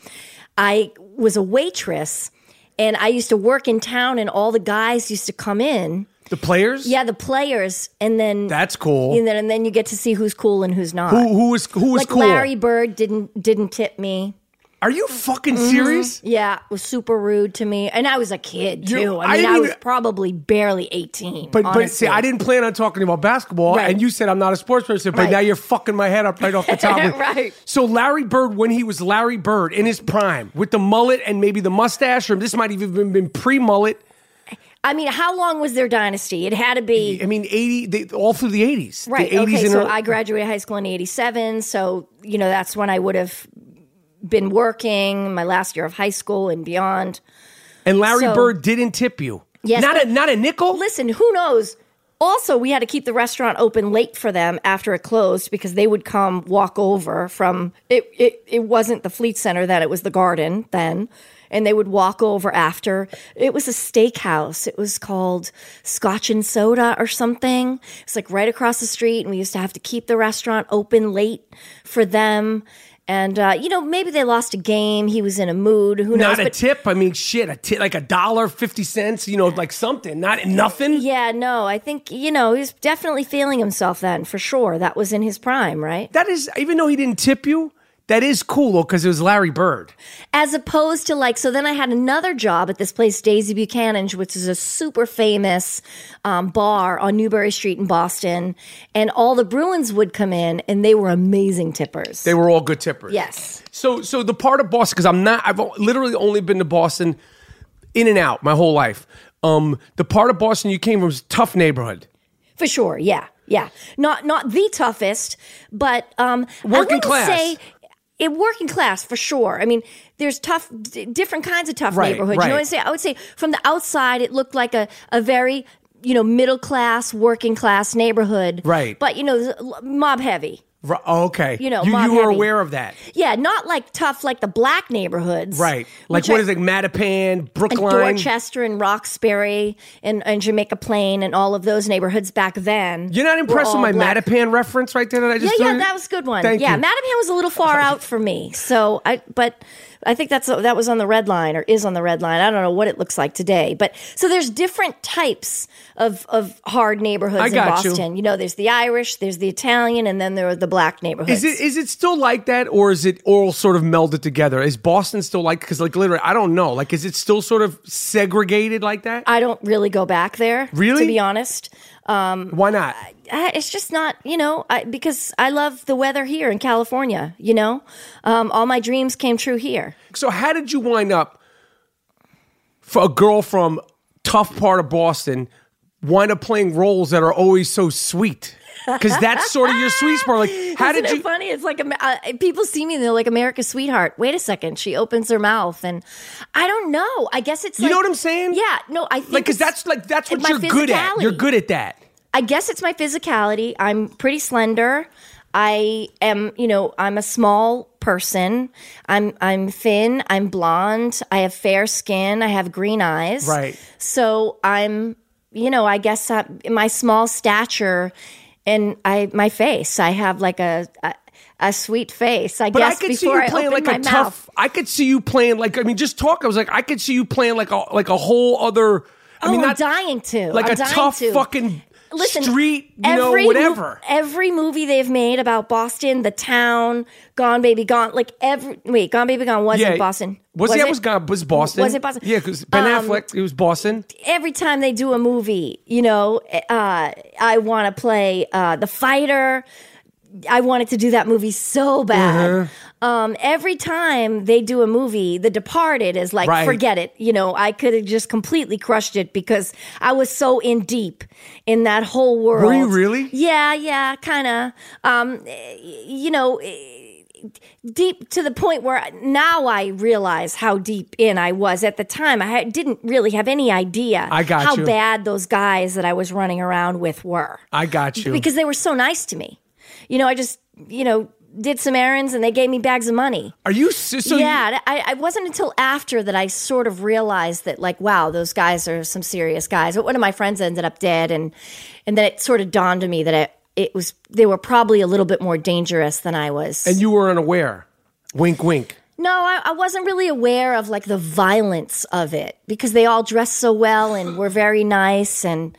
I was a waitress and I used to work in town and all the guys used to come in. The players? Yeah, the players, and then That's cool. and then, and then you get to see who's cool and who's not. Who who was who was like cool? Larry Bird didn't didn't tip me. Are you fucking mm-hmm. serious? Yeah, it was super rude to me, and I was a kid too. You- I mean, I, was even- probably barely eighteen. But but see. I didn't plan on talking about basketball, Right. and you said I'm not a sports person. But Right. now you're fucking my head up right off the top. Right. So Larry Bird, when he was Larry Bird in his prime, with the mullet and maybe the mustache, or this might even have even been pre-mullet. I mean, how long was their dynasty? It had to be I mean, eighty they, all through the eighties. right. The 80s Okay, so I graduated high school in '87, so you know that's when I would have been working my last year of high school and beyond. and Larry so- Bird didn't tip you. Yes, not a not a nickel. Listen, who knows? Also, we had to keep the restaurant open late for them after it closed because they would come walk over from it. It, it wasn't the Fleet Center then; it was the Garden then, and they would walk over after. It was a steakhouse. It was called Scotch and Soda or something. It's like right across the street, and we used to have to keep the restaurant open late for them. And uh, you know, maybe they lost a game. He was in a mood. Who knows? Not a But- tip. I mean, shit, a tip like a dollar fifty cents. You know, like something. Not nothing. Yeah, no, I think, you know, he's definitely feeling himself then, for sure. That was in his prime, right? That is, even though he didn't tip you, That is cool though, because it was Larry Bird. as opposed to like so then i had another job at this place daisy buchanan which is a super famous um, bar on newbury street in boston and all the bruins would come in and they were amazing tippers They were all good tippers. yes So, so the part of Boston, because I'm not, I've literally only been to Boston in and out my whole life. Um, the part of Boston you came from was a tough neighborhood. for sure yeah yeah not not the toughest but um I Working wouldn't class. say it working class for sure. I mean there's tough d- different kinds of tough Right, neighborhoods. You know what i'm saying? I would say from the outside it looked like a, a very you know middle class working class neighborhood. Right. but you know mob heavy Oh, okay. You know, you, you were heavy. aware of that, Yeah, not like tough like the black neighborhoods. right? Like what I- is it, Mattapan, and Brookline? Dorchester and Roxbury and, and Jamaica Plain and all of those neighborhoods back then. You're not impressed with my black. Mattapan reference right there that I Yeah, just yeah, you? that was a good one. Thank yeah, you. Mattapan was a little far out for me. So I, but I think that's that was on the red line or is on the red line. I don't know what it looks like today, but so there's different types of of hard neighborhoods in got you. Boston. You. know, there's the Irish, there's the Italian, and then there are the black neighborhoods. Is it is it still like that, or is it all sort of melded together? Is Boston still like? Because like literally, I don't know. Like, is it still sort of segregated like that? I don't really go back there. Really? To be honest. Why not? I- it's just not, you know, I, because I love the weather here in California, you know? Um, all my dreams came true here. So how did you wind up for a girl from tough part of Boston wind up playing roles that are always so sweet? Because that's sort of your sweet spot. Like, how Isn't did you? funny? It's like uh, people see me and they're like America's sweetheart. Wait a second, she opens her mouth and I don't know. I guess it's You like, know what I'm saying? Yeah, no, I think Like, because that's like that's what my you're good at. You're good at that. I guess it's my physicality. I'm pretty slender. I am, you know, I'm a small person. I'm I'm thin, I'm blonde, I have fair skin, I have green eyes. Right. So I'm, you know, I guess I, my small stature and I my face, I have like a a, a sweet face. I But guess I could see before you playing like a mouth. tough. I could see you playing like I mean, just talk. I was like, I could see you playing like a like a whole other. I oh, mean, I'm not dying to. like I'm a tough to. fucking Listen, street, you every mo- whatever. every movie they've made about Boston, the town, Gone Baby Gone, like every wait, Gone Baby Gone wasn't Boston. Was, yeah, it? it was gone. Was Boston? Was it Boston? Yeah, because Ben Um, Affleck, it was Boston. Every time they do a movie, you know, uh, I want to play uh, the fighter. I wanted to do that movie so bad. Uh-huh. Um, every time they do a movie, The Departed is like, Right. forget it. You know, I could have just completely crushed it because I was so in deep in that whole world. Were you really? Yeah, yeah, kind of. Um, you know, deep to the point where now I realize how deep in I was. At the time, I didn't really have any idea I got how you. bad those guys that I was running around with were I got you. because they were so nice to me. You know, I just, you know, did some errands and they gave me bags of money. Are you so? you- yeah, I, I wasn't until after that I sort of realized that, like, wow, those guys are some serious guys. But one of my friends ended up dead, and and then it sort of dawned on me that it, it was they were probably a little bit more dangerous than I was. and you were unaware. Wink, wink. No, I, I wasn't really aware of like the violence of it because they all dressed so well and were very nice and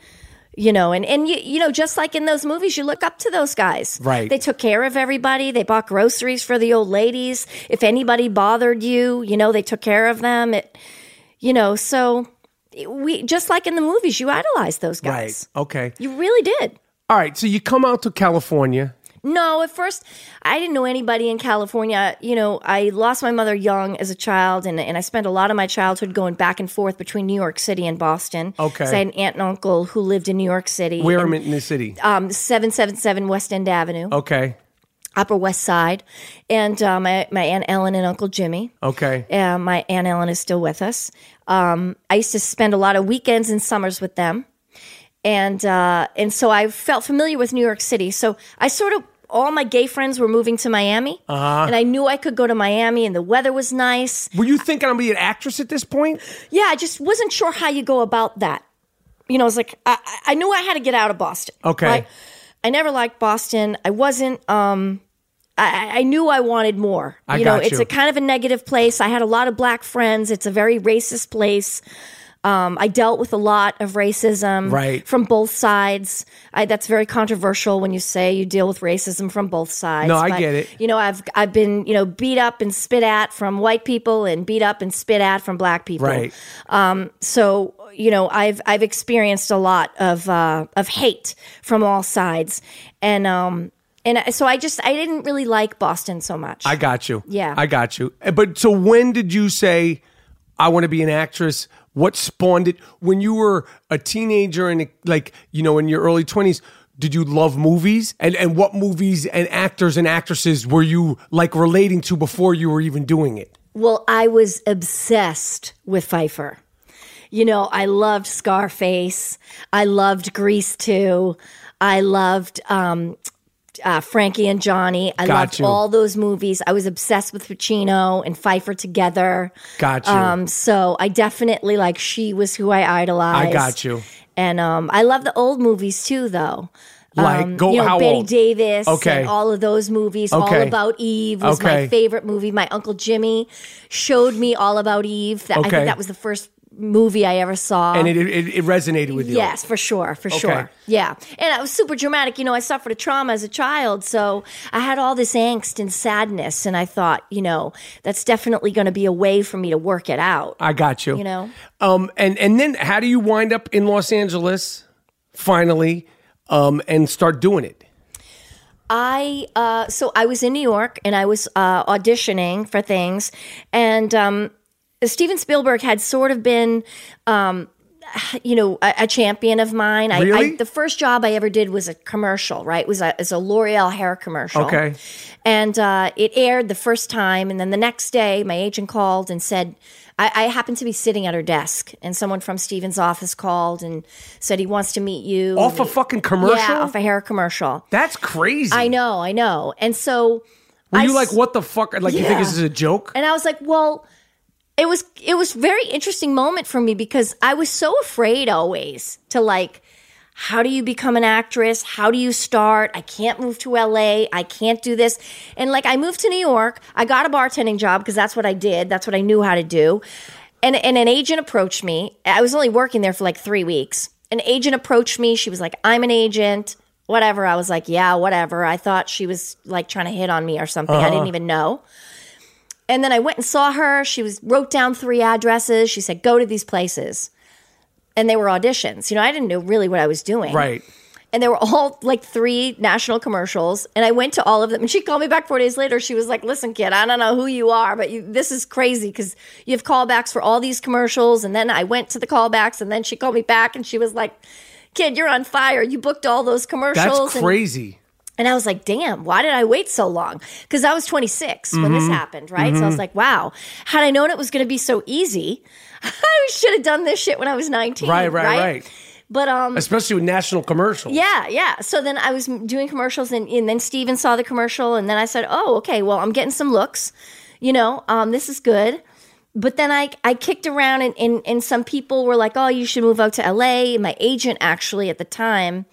you know and and you, you know just like in those movies you look up to those guys Right. they took care of everybody they bought groceries for the old ladies if anybody bothered you you know they took care of them it you know so we just like in the movies you idolize those guys Right. Okay. you really did All right. So you come out to California. No, at first I didn't know anybody in California. You know, I lost my mother young as a child, and, and I spent a lot of my childhood going back and forth between New York City and Boston. Okay. So I had an aunt and uncle who lived in New York City. Where and, in the city? um, 777 West End Avenue, Okay. Upper West Side. And uh, my, my Aunt Ellen and Uncle Jimmy. Okay. Uh, my Aunt Ellen is still with us. Um, I used to spend a lot of weekends and summers with them. And uh, and so I felt familiar with New York City. So I sort of all my gay friends were moving to Miami, Uh-huh. and I knew I could go to Miami, and the weather was nice. Were you thinking I'm gonna be an actress at this point? Yeah, I just wasn't sure how you go about that. You know, I was like, I, I knew I had to get out of Boston. Okay. right? I never liked Boston. I wasn't. Um, I, I knew I wanted more. I you know, got it's a kind of a negative place. I had a lot of black friends. It's a very racist place. Um, I dealt with a lot of racism Right. from both sides. I, that's very controversial when you say you deal with racism from both sides. No, I but, get it. You know, I've I've been you know beat up and spit at from white people and beat up and spit at from black people. Right. Um, So you know, I've I've experienced a lot of uh, of hate from all sides, and um and so I just I didn't really like Boston so much. I got you. Yeah. I got you. Uh, But so when did you say I want to be an actress? What spawned it? When you were a teenager and like, you know, in your early 20s, did you love movies? And and what movies and actors and actresses were you like relating to before you were even doing it? Well, I was obsessed with Pfeiffer. You know, I loved Scarface. I loved Grease too. I loved um, uh, Frankie and Johnny. I Got loved you. all those movies. I was obsessed with Pacino and Pfeiffer together. Got you. Um, so I definitely like she was who I idolized. I got you. And um, I love the old movies too, though. Like, Um, go you know, how Bette old? Davis, Okay. and all of those movies. All About Eve was my favorite movie. My uncle Jimmy showed me All About Eve. That, I think that was the first movie I ever saw. And it, it, it resonated with you. Yes, for sure, for sure. Yeah. And it was super dramatic. You know, I suffered a trauma as a child, so I had all this angst and sadness, and I thought, you know, that's definitely going to be a way for me to work it out. I got you. You know? Um, and and then how do you wind up in Los Angeles finally, um, and start doing it? I uh, so I was in New York and I was uh, auditioning for things, and um, Steven Spielberg had sort of been, um, you know, a, a champion of mine. Really? I, the first job I ever did was a commercial. Right, it was a, a L'Oreal hair commercial. Okay. and uh, it aired the first time, and then the next day, my agent called and said. I, I happened to be sitting at her desk, and someone from Steven's office called and said he wants to meet you. Off a fucking commercial? Yeah, off a hair commercial. That's crazy. I know, I know. And so Were I you like, what the fuck? Like, you think this is a joke? And I was like, well, it was it was very interesting moment for me because I was so afraid always to like how do you become an actress? How do you start? I can't move to LA. I can't do this. And like I moved to New York. I got a bartending job because that's what I did. That's what I knew how to do. And and an agent approached me. I was only working there for like 3 weeks. An agent approached me. She was like, "I'm an agent." Whatever. I was like, "Yeah, whatever." I thought she was like trying to hit on me or something. I uh-huh. didn't even know. And then I went and saw her. She was wrote down three addresses. She said, "Go to these places." And they were auditions. You know, I didn't know really what I was doing. Right. And they were all like three national commercials. And I went to all of them. And she called me back four days later. She was like, "Listen, kid, I don't know who you are, but you, this is crazy because you have callbacks for all these commercials." And then I went to the callbacks, and then she called me back, and she was like, "Kid, you're on fire. You booked all those commercials." That's crazy. and I was like, damn, why did I wait so long? Because I was 26 when Mm-hmm. this happened, right? So I was like, wow, had I known it was going to be so easy, I should have done this shit when I was 19. Right, right, right. But, um, Especially with national commercials. yeah, yeah. So then I was doing commercials, and, and then Steven saw the commercial, and then I said, "Oh, okay. Well, I'm getting some looks. You know, um, this is good." But then I I kicked around, and, and and some people were like, "Oh, you should move out to L.A." And my agent actually at the time,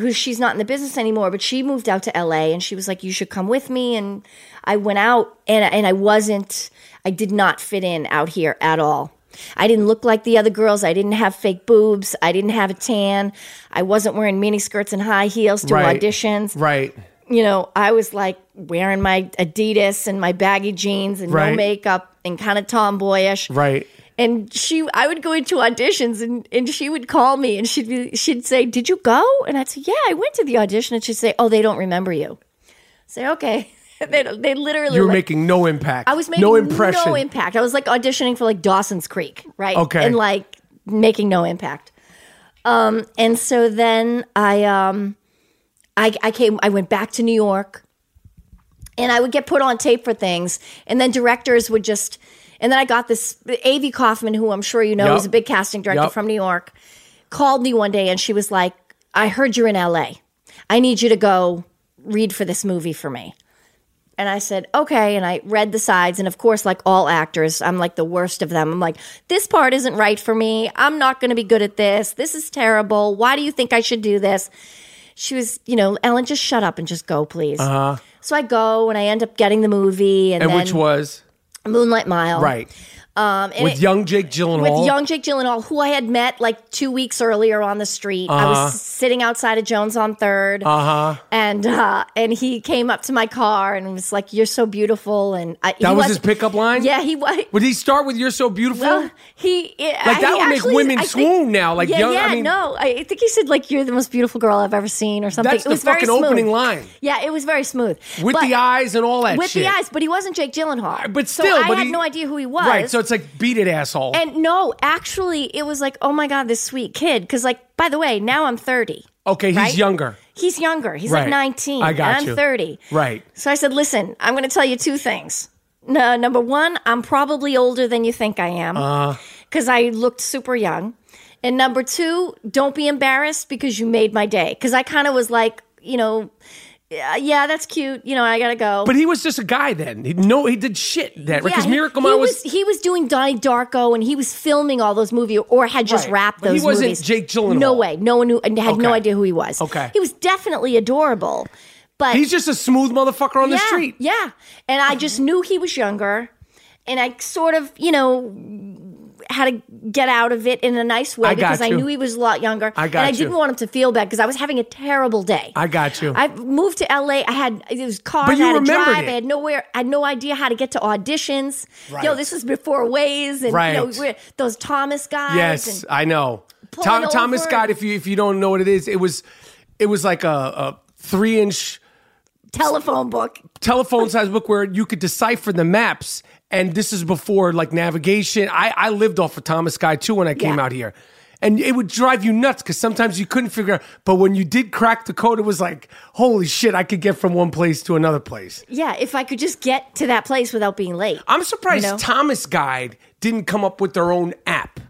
who she's not in the business anymore, but she moved out to L.A. and she was like, "You should come with me." And I went out, and and I wasn't, I did not fit in out here at all. I didn't look like the other girls. I didn't have fake boobs. I didn't have a tan. I wasn't wearing mini skirts and high heels to Right. auditions. Right. You know, I was like wearing my Adidas and my baggy jeans and Right. no makeup and kind of tomboyish. Right. And she, I would go into auditions and, and she would call me and she'd be, she'd say, "Did you go?" And I'd say, "Yeah, I went to the audition." And she'd say, "Oh, they don't remember you." I say, "Okay." they they literally You were like, making no impact. I was making no impression. no impact. I was like auditioning for like Dawson's Creek, right? Okay. And like making no impact. Um, and so then I um I I came I went back to New York and I would get put on tape for things and then directors would just and then I got this Avy Kaufman, who I'm sure you know is a big casting director Yup. from New York, called me one day and she was like, I heard you're in LA. I need you to go read for this movie for me. And I said, okay. And I read the sides. And of course, like all actors, I'm like the worst of them. I'm like, this part isn't right for me. I'm not going to be good at this. This is terrible. Why do you think I should do this? She was, you know, Ellen, just shut up and just go, please. Uh-huh. So I go and I end up getting the movie. And, and then which was Moonlight Mile. right. Um, and with it- young Jake Gyllenhaal. with young Jake Gyllenhaal, who I had met like two weeks earlier on the street. I was sitting outside of Jones on Third, Uh huh. and uh, and he came up to my car and was like, "You're so beautiful." And I, he That was his wasn't- pickup line. Yeah, he was. Would he start with "You're so beautiful"? Well, he Like, that would make women swoon now, like, yeah, young- yeah, I mean- no, I think he said like you're the most beautiful girl I've ever seen or something. That's it the was very fucking opening smooth. line. Yeah, it was very smooth with But- the eyes and all that with shit. the eyes, but he wasn't Jake Gyllenhaal. But So still, I but had he- no idea who he was. Right. So it's like beat it, asshole. and no, actually, it was like, oh my god, this sweet kid. Because like, by the way, now I'm 30. okay, he's right? younger. He's younger. He's Right. like 19. I got and you. I'm 30. Right. So I said, listen, I'm going to tell you two things. No, number one, I'm probably older than you think I am uh-huh. because I looked super young. And number two, don't be embarrassed because you made my day. Because I kind of was like, you know, yeah, yeah, that's cute. You know, I gotta go. But he was just a guy then. He, no, he did shit then. Because he- Miracle he Man was, was. he was doing Donnie Darko and he was filming all those movies or had just Right. wrapped But he wasn't movies. Jake Gyllenhaal. No way. No one knew and had no idea who he was. Okay. He was definitely adorable. But He's just a smooth motherfucker on the street. Yeah. And I just knew he was younger. And I sort of, you know, had to get out of it in a nice way I because I knew he was a lot younger. I got and I you. didn't want him to feel bad because I was having a terrible day. I got you. I moved to LA. I had it was cars. You I had to drive. it. I had nowhere. I had no idea how to get to auditions. Right. Yo, this was before Waze and Right. you know those Thomas Guides. Yes, I know. Tom, Thomas. Scott. If you if you don't know what it is, it was it was like a, a three inch telephone book. telephone size book where you could decipher the maps. And this is before like navigation. I, I lived off of Thomas Guide too when I came Yeah. out here. And it would drive you nuts because sometimes you couldn't figure out. But when you did crack the code, it was like, holy shit, I could get from one place to another place. Yeah, if I could just get to that place without being late. I'm surprised You know? Thomas Guide didn't come up with their own app.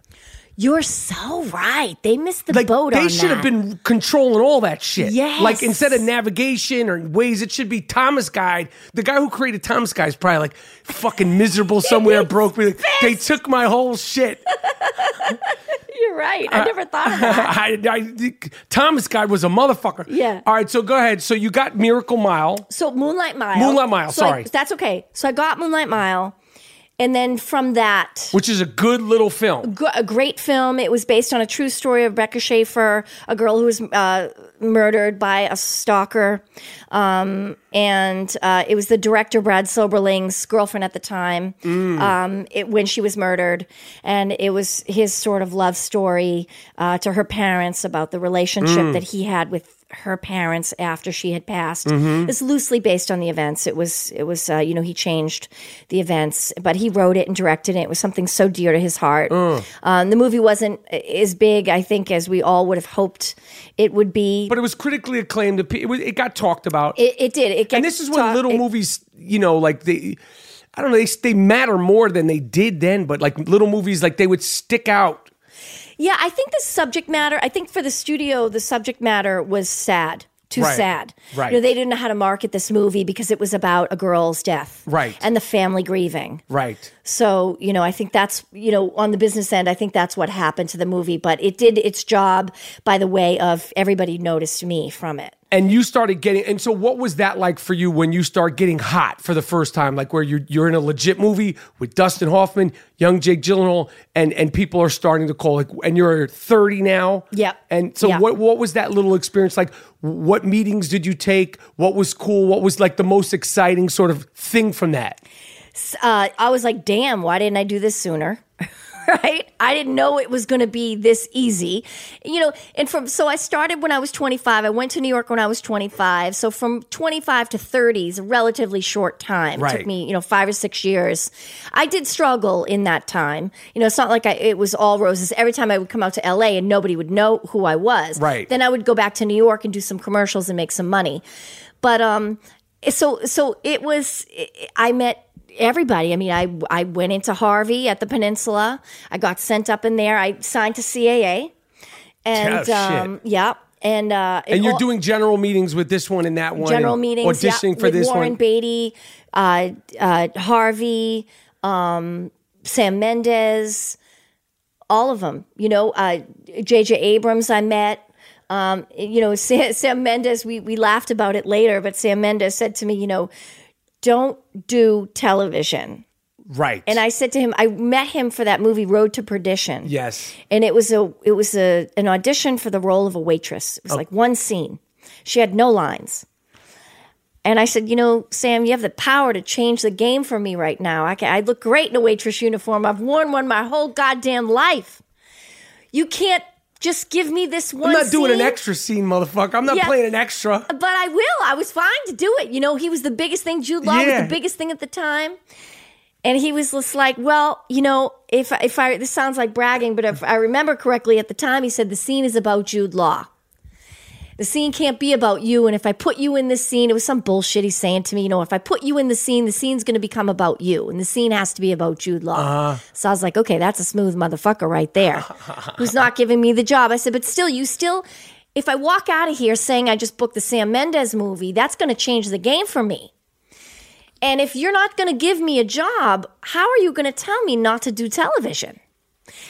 You're so right. They missed the Like boat they should have been controlling all that shit. Yes. Like instead of navigation or Waze, it should be Thomas Guide. The guy who created Thomas Guide is probably like fucking miserable somewhere, broke. Be like, they took my whole shit. You're right. I uh, never thought of that. I, I, Thomas Guide was a motherfucker. Yeah. All right, so go ahead. So you got Miracle Mile. So Moonlight Mile. Moonlight Mile, So I- sorry. that's okay. So I got Moonlight Mile, and then from that, Which is a good little film. gr- a great film. It was based on a true story of Rebecca Schaeffer, a girl who was uh, murdered by a stalker. Um, and uh, it was the director, Brad Silberling's girlfriend at the time, um, it, when she was murdered. And it was his sort of love story uh, to her parents about the relationship that he had with her parents after she had passed. It's loosely based on the events. It was, it was, uh, you know, he changed the events, but he wrote it and directed it. It was something so dear to his heart. Um, the movie wasn't as big, I think, as we all would have hoped it would be. But it was critically acclaimed. It, was, it got talked about. It, it did. It and this is when talk- little it- movies, you know, like they, I don't know, they, they matter more than they did then, but like little movies, like they would stick out. Yeah, I think the subject matter. I think for the studio, the subject matter was sad. Too Right. sad. Right. You know, they didn't know how to market this movie because it was about a girl's death. Right. And the family grieving. Right. So, you know, I think that's, you know, on the business end, I think that's what happened to the movie. But it did its job by the way of everybody noticed me from it. And you started getting, and so what was that like for you when you start getting hot for the first time? Like where you're you're in a legit movie with Dustin Hoffman, young Jake Gyllenhaal, and and people are starting to call like, and you're 30 now. Yep. And so Yeah. what what was that little experience like? What meetings did you take? What was cool? What was like the most exciting sort of thing from that? uh, I was like, damn, why didn't I do this sooner? right? I didn't know it was going to be this easy. You know, and from, so I started when I was 25. I went to New York when I was 25. So from 25 to 30 is a relatively short time. It took me, you know, five or six years. I did struggle in that time. You know, it's not like I, it was all roses. Every time I would come out to LA and nobody would know who I was. Right. Then I would go back to New York and do some commercials and make some money. But, um, so, so it was, I met everybody. I mean, I I went into Harvey at the Peninsula. I got sent up in there. I signed to CAA, and Oh, um, yeah, and uh, And you're all- doing general meetings with this one and that one. general meetings, yeah, auditioning for with this Warren one. Beatty, uh, uh, Harvey, um, Sam Mendes, all of them. You know, uh, J.J. Abrams. I met. Um, you know, Sam, Sam Mendes. We we laughed about it later, but Sam Mendes said to me, you know, don't do television Right. And I said to him, I met him for that movie Road to Perdition. Yes. And it was a it was a an audition for the role of a waitress. It was oh. like one scene. She had no lines. And I said, you know, Sam, you have the power to change the game for me right now. I, can, I look great in a waitress uniform. I've worn one my whole goddamn life. You can't just give me this one. I'm not doing an extra scene, motherfucker. I'm not Yeah. playing an extra. But I will. I was fine to do it. You know, he was the biggest thing. Jude Law Yeah. was the biggest thing at the time. And he was just like, well, you know, if if I this sounds like bragging, but if I remember correctly at the time, he said the scene is about Jude Law. The scene can't be about you. And if I put you in this scene, it was some bullshit he's saying to me. You know, if I put you in the scene, the scene's going to become about you, and the scene has to be about Jude Law. Uh-huh. So I was like, okay, that's a smooth motherfucker right there, who's not giving me the job. I said, but still, you still. If I walk out of here saying I just booked the Sam Mendes movie, that's going to change the game for me. And if you're not going to give me a job, how are you going to tell me not to do television?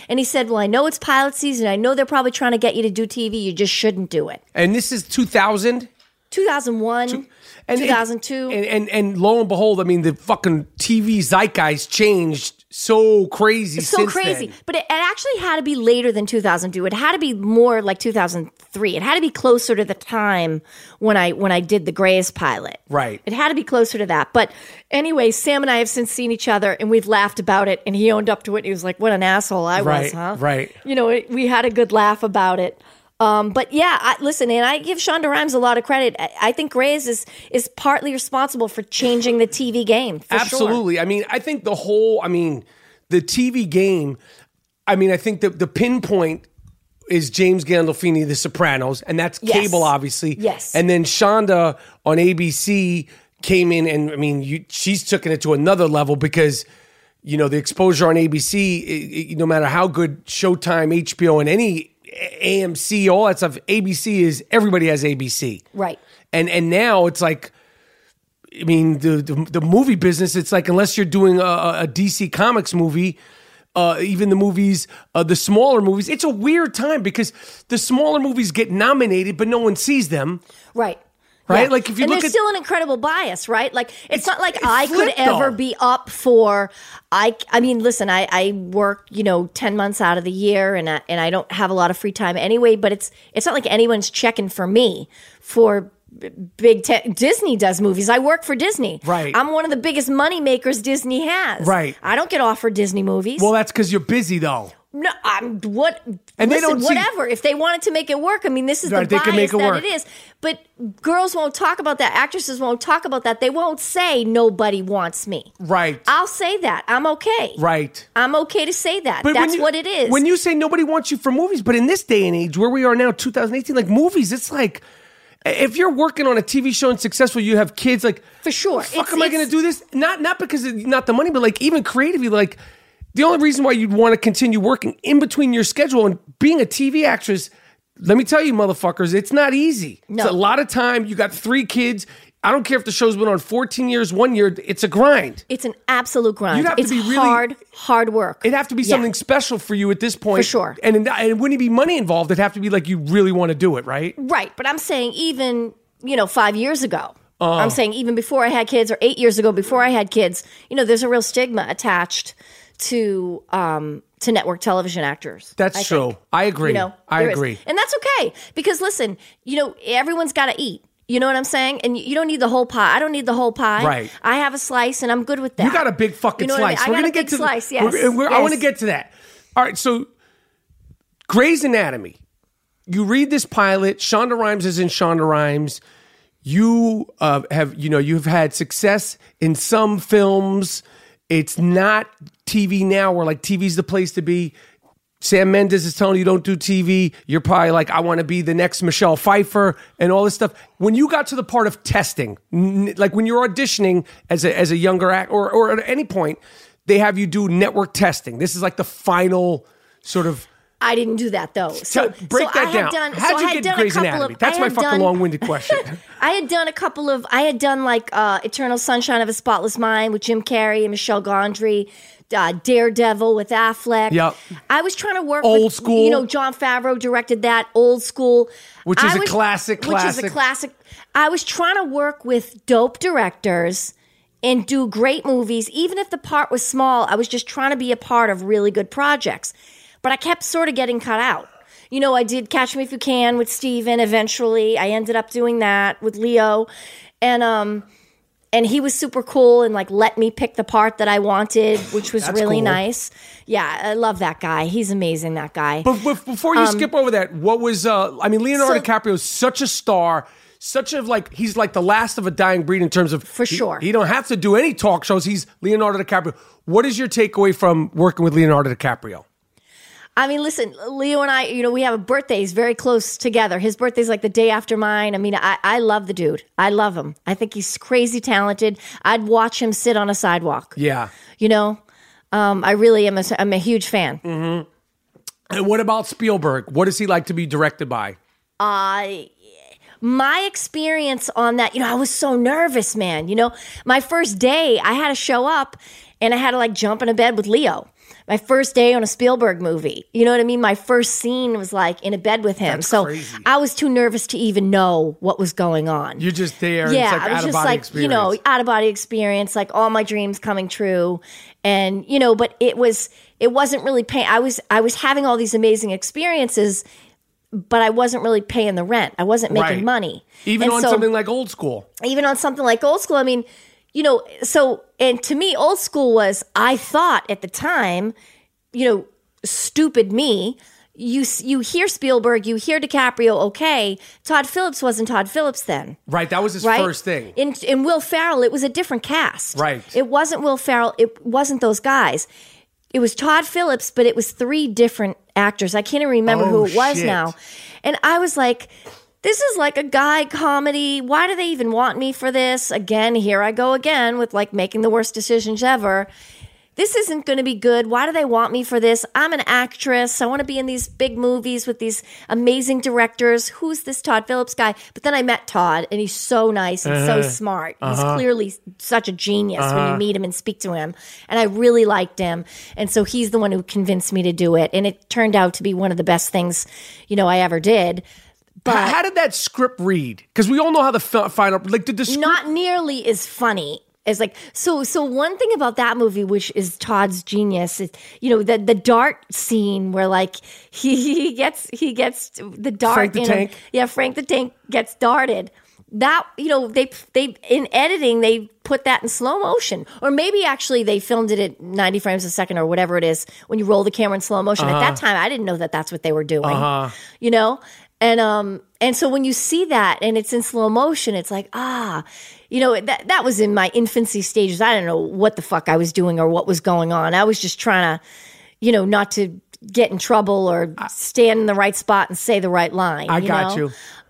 And he said, Well, I know it's pilot season. I know they're probably trying to get you to do TV. You just shouldn't do it. And this is 2000. 2001, And 2002. And, and and lo and behold, I mean, the fucking TV zeitgeist changed so crazy. so since crazy. then. But it, it actually had to be later than 2002. It had to be more like 2003. It had to be closer to the time when I when I did the Grey's pilot. Right. It had to be closer to that. But anyway, Sam and I have since seen each other and we've laughed about it. And he owned up to it. He was like, "What an asshole I was, Right, huh?" right. You know, it, we had a good laugh about it. Um, but yeah, I, listen, and I give Shonda Rhimes a lot of credit. I, I think Grey's is is partly responsible for changing the TV game. For Sure. Absolutely. I mean, I think the whole, I mean, the TV game, I mean, I think the, the pinpoint is James Gandolfini, The Sopranos, and that's Yes. cable, obviously. Yes. And then Shonda on ABC came in, and I mean, you, she's taken it to another level because, you know, the exposure on ABC, i- i- no matter how good Showtime, HBO, and any AMC, all that stuff, ABC is everybody has ABC. Right. And and now it's like, I mean, the the, the movie business. It's like unless you're doing a, a DC Comics movie, uh, even the movies, uh, the smaller movies, it's a weird time because the smaller movies get nominated, but no one sees them. Right. Right? Like, if you and look there's at- still an incredible bias, right? Like it's, It's- not like it's I could ever be up for. I I mean, listen, I I work you know ten months out of the year, and I, and I don't have a lot of free time anyway. But it's it's not like anyone's checking for me for. Big te- Disney does movies. I work for Disney. Right. I'm one of the biggest money makers Disney has. Right. I don't get offered Disney movies. Well, that's because you're busy, though. No, I'm what. And they listen, don't see- whatever. if they wanted to make it work, I mean, this is Right, the they bias it that work. it is. But girls won't talk about that. Actresses won't talk about that. They won't say nobody wants me. Right. I'll say that. I'm okay. right. I'm okay to say that. But That's you- what it is. When you say nobody wants you for movies, but in this day and age, where we are now, 2018, like movies, it's like if you're working on a TV show and successful, you have kids. Like For sure. fuck, It's- am I going to do this? Not not because of not the money, but like even creatively, like the only reason why you'd want to continue working in between your schedule and being a TV actress. Let me tell you, motherfuckers, it's not easy. No. It's a lot of time. You got three kids. I don't care if the show's been on 14 years, one year. It's a grind. it's an absolute grind. You'd have to be really- hard, hard work. It'd have to be Yeah. something special for you at this point. For sure. And, and it wouldn't be money involved. It'd have to be like you really want to do it, right? Right, but I'm saying even you know five years ago. Uh-huh. I'm saying even before I had kids, or eight years ago before I had kids. You know, there's a real stigma attached to um, to network television actors. That's I true. think. I agree. You know, I there is. agree. and that's okay because listen, you know, everyone's got to eat. You know what I'm saying? And you don't need the whole pie. I don't need the whole pie. Right. I have a slice, and I'm good with that. You got a big fucking You know what I mean? slice. I we're gonna get to slice. The, Yes. we're- we're- I want to get to that. All right. So, Grey's Anatomy. You read this pilot. Shonda Rhimes is in Shonda Rhimes. You uh, have, you know, you've had success in some films. It's not TV now, where like TV's the place to be. Sam Mendes is telling you don't do TV. You're probably like, I want to be the next Michelle Pfeiffer and all this stuff. When you got to the part of testing, n- like when you're auditioning as a, as a younger act or, or at any point, they have you do network testing. This is like the final sort of. I didn't do that though. So Tell- break so that I had down. Done, How'd so you I get done Grey's Anatomy? Of, That's my fucking done- long-winded question. I had done a couple of. I had done like uh, Eternal Sunshine of a Spotless Mind with Jim Carrey and Michel Gondry. Uh, Daredevil with Affleck. Yep. I was trying to work Old with, school. You know, Jon Favreau directed that. Old school, Which is I a classic, Which is classic. a classic. I was trying to work with dope directors and do great movies. Even if the part was small, I was just trying to be a part of really good projects. But I kept sort of getting cut out. You know, I did Catch Me If You Can with Steven eventually. I ended up doing that with Leo. And, um, and he was super cool and like let me pick the part that I wanted, which was really cool. nice. Yeah, I love that guy. He's amazing, that guy. But, but before you skip over that, what was uh I mean Leonardo Um, So- DiCaprio is such a star, such a like he's like the last of a dying breed in terms of For he- sure. He, don't have to do any talk shows. He's Leonardo DiCaprio. What is your takeaway from working with Leonardo DiCaprio? I mean, listen, Leo and I, you know, we have a birthdays very close together. His birthday's like the day after mine. I mean, I, I love the dude. I love him. I think he's crazy talented. I'd watch him sit on a sidewalk. Yeah. You know, um, I really am a, I'm a huge fan. And what about Spielberg? What is he like to be directed by? I my experience on that, you know, I was so nervous, man. You know, my first day, I had to show up and I had to like jump in a bed with Leo. My first day on a Spielberg movie. You know what I mean? My first scene was like in a bed with him. That's so crazy. I was too nervous to even know what was going on. You're just there. yeah, it's like I was out of just body like, experience. you know, out of body experience, like all my dreams coming true. And, you know, but it was it wasn't really paying I was I was having all these amazing experiences, but I wasn't really paying the rent. I wasn't making Right. money. even And on so- something like Old School. even on something like old school, I mean, you know, so and to me, old school was I thought at the time, you know, stupid me. You you hear Spielberg, you hear DiCaprio, okay. Todd Phillips wasn't Todd Phillips then. Right, that was his Right. first thing. In in Will Ferrell, it was a different cast. Right. It wasn't Will Ferrell. It wasn't those guys. It was Todd Phillips, but it was three different actors. I can't even remember Oh, who it was shit. now. And I was like, this is like a guy comedy. Why do they even want me for this? Again, here I go again with like making the worst decisions ever. This isn't going to be good. Why do they want me for this? I'm an actress. I want to be in these big movies with these amazing directors. Who's this Todd Phillips guy? But then I met Todd, and he's so nice and so uh-huh. smart. He's uh-huh. clearly such a genius when you uh-huh. meet him and speak to him. And I really liked him. And so he's the one who convinced me to do it. And it turned out to be one of the best things, you know, I ever did. But how, how did that script read? Because we all know how the fi- final like did the script not nearly as funny as like so so one thing about that movie which is todd's genius is you know the the dart scene where like he, he gets he gets the dart Frank the him. Tank? yeah frank the tank gets darted that you know they they in editing they put that in slow motion or maybe actually they filmed it at 90 frames a second or whatever it is when you roll the camera in slow motion at that uh-huh. time i didn't know that that's what they were doing uh-huh. you know and um and so when you see that and it's in slow motion it's like ah you know that that was in my infancy stages i don't know what the fuck i was doing or what was going on i was just trying to you know not to get in trouble or stand in the right spot and say the right line I got know?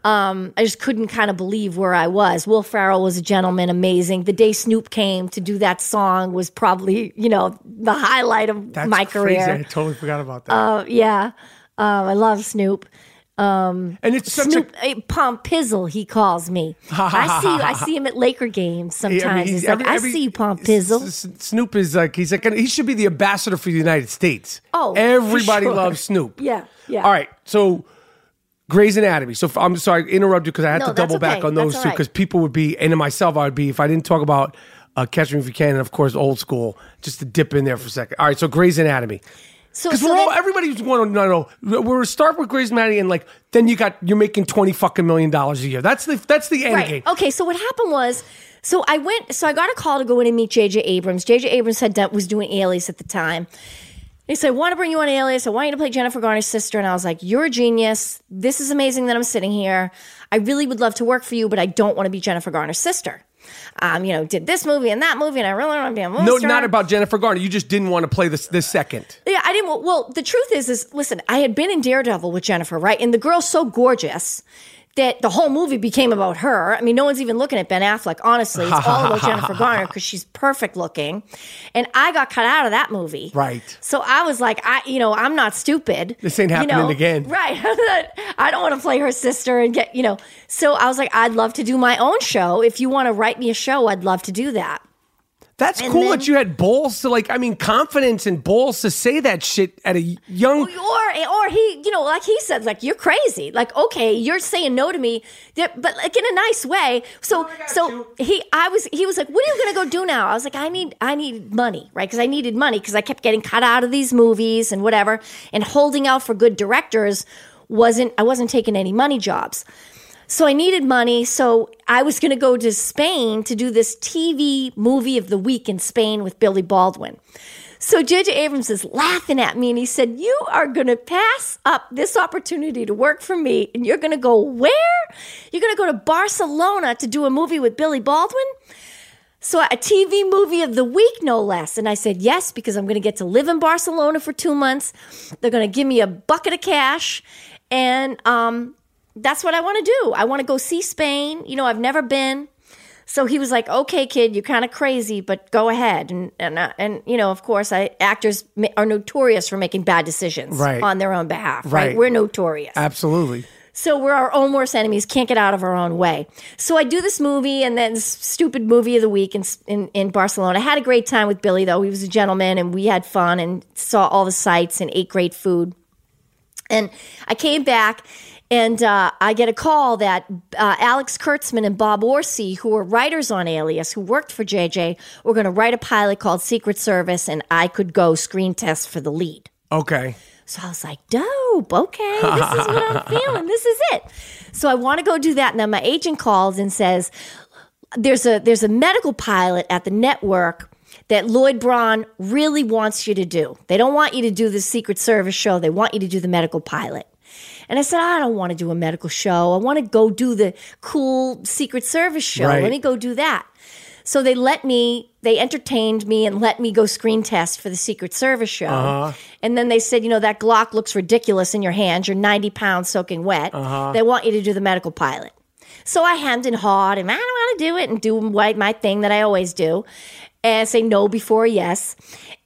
you. um, I just couldn't kind of believe where I was. Will Ferrell was a gentleman, amazing. The day Snoop came to do that song was probably, you know, the highlight of That's my crazy. I totally forgot about that. Uh, yeah, um, I love Snoop. And it's such Snoop, a eh, Pomp Pizzle, he calls me. I see, I see him at Laker games sometimes. I mean, he's, he's- like, every- I see you, Pomp Pizzle. S- Snoop is like he's like he should be the ambassador for the United States. Oh, everybody sure. loves Snoop. Yeah, yeah. All right, so Grey's Anatomy. So I'm sorry, I interrupted you because I had No, to double back on those two because people would be, and myself I would be if I didn't talk about uh, Catch Me If You Can and of course Old School, just to dip in there for a second. All right, so Grey's Anatomy. So, Because so we're all everybody's want to know. We're start with Grey's Anatomy, and like then you got you're making twenty fucking million dollars a year. That's the that's the end Right. game. Okay. So what happened was, so I went. So I got a call to go in and meet J.J. Abrams. J.J. Abrams had done, was doing Alias at the time. He said, "I want to bring you on Alias. I want you to play Jennifer Garner's sister." And I was like, "You're a genius. This is amazing that I'm sitting here. I really would love to work for you, but I don't want to be Jennifer Garner's sister. Um, you know, did this movie and that movie, and I really want to be a movie No, star." not about Jennifer Garner. You just didn't want to play this this second. Yeah, I didn't. Well, the truth is, is listen, I had been in Daredevil with Jennifer, right? And the girl's so gorgeous that the whole movie became about her. I mean, no one's even looking at Ben Affleck. Honestly, it's all about Jennifer Garner because she's perfect looking. And I got cut out of that movie. Right. So I was like, I, you know, I'm not stupid. This ain't happening you know? again. Right. I don't want to play her sister and get, you know. So I was like, I'd love to do my own show. If you want to write me a show, I'd love to do that. That's And cool then- that you had balls to like. I mean, confidence and balls to say that shit at a young. or or he you know like he said like you're crazy. Like okay you're saying no to me. But like in a nice way. So so he i was he was like what are you gonna go do now? I was like i need i need money right? Because i needed money because i kept getting cut out of these movies and whatever. And holding out for good directors wasn't i wasn't taking any money jobs so I needed money. So I was going to go to Spain to do this TV movie of the week in Spain with Billy Baldwin. So J.J. Abrams is laughing at me and he said, You are going to pass up this opportunity to work for me and you're going to go where? You're going to go to Barcelona to do a movie with Billy Baldwin? So a TV movie of the week, no less. And I said yes because I'm going to get to live in Barcelona for two months. They're going to give me a bucket of cash, and um, that's what I want to do. I want to go see Spain. You know, I've never been. So he was like, "Okay, kid, you're kind of crazy, but go ahead." And and uh, and you know, of course, I actors are notorious for making bad decisions Right. on their own behalf. Right? Right. We're notorious. Absolutely. So we're our own worst enemies, can't get out of our own way. So I do this movie and then this stupid movie of the week in, in, in Barcelona. I had a great time with Billy, though. He was a gentleman and we had fun and saw all the sights and ate great food. And I came back and uh, I get a call that uh, Alex Kurtzman and Bob Orci, who were writers on Alias, who worked for JJ, were going to write a pilot called Secret Service and I could go screen test for the lead. Okay. So I was like, dope. Okay, this is what I'm feeling. This is it. So I want to go do that. And then my agent calls and says, there's a there's a medical pilot at the network that Lloyd Braun really wants you to do. They don't want you to do the Secret Service show. They want you to do the medical pilot. And I said, I don't want to do a medical show. I want to go do the cool Secret Service show. Right. Let me go do that. So they let me, they entertained me and let me go screen test for the Secret Service show. Uh-huh. And then they said, you know, that Glock looks ridiculous in your hands. You're 90 pounds soaking wet. Uh-huh. They want you to do the medical pilot. So I hemmed and hawed and I don't want to do it and do my, my thing that I always do and say no before yes.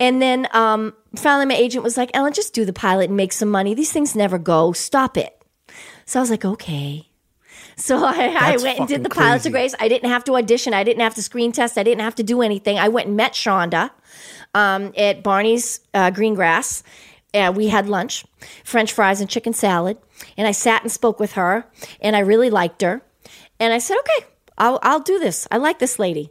And then um, finally my agent was like, Ellen, just do the pilot and make some money. These things never go. Stop it. So I was like, okay. So I, I went and did the pilot to crazy. Grace. I didn't have to audition. I didn't have to screen test. I didn't have to do anything. I went and met Shonda um, at Barney's uh, Greengrass. Uh, we had lunch, French fries and chicken salad, and I sat and spoke with her, and I really liked her. And I said, okay, I'll, I'll do this. I like this lady.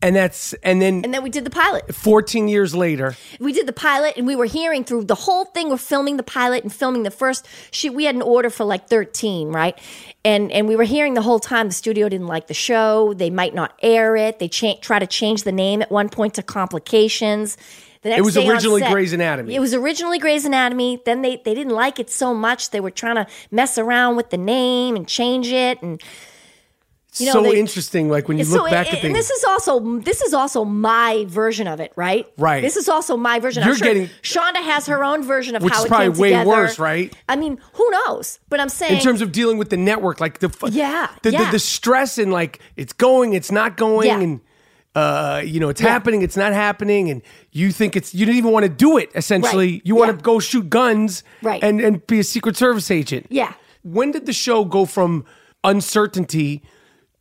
And that's and then And then we did the pilot. 14 years later. We did the pilot, and we were hearing through the whole thing. We're filming the pilot and filming the first shoot. We had an order for like thirteen, right? And and we were hearing the whole time the studio didn't like the show. They might not air it. They cha- try to change the name at one point to Complications. The next it was originally set- Grey's Anatomy. It was originally Grey's Anatomy. Then they they didn't like it so much they were trying to mess around with the name and change it and. You know, so they- interesting. Like when you so look back and- at things. this is also this is also my version of it, right? Right. This is also my version. You're sure getting- Shonda has her own version of Which how is it probably came way together. worse, right? I mean, who knows? But I'm saying in terms of dealing with the network, like the Yeah, the, yeah. the, the stress and like it's going, it's not going, Yeah. and uh, you know it's Yeah. happening, it's not happening, and you think it's you didn't even want to do it. Essentially, Right. you want to go shoot guns, Right. and and be a Secret Service agent. Yeah. When did the show go from uncertainty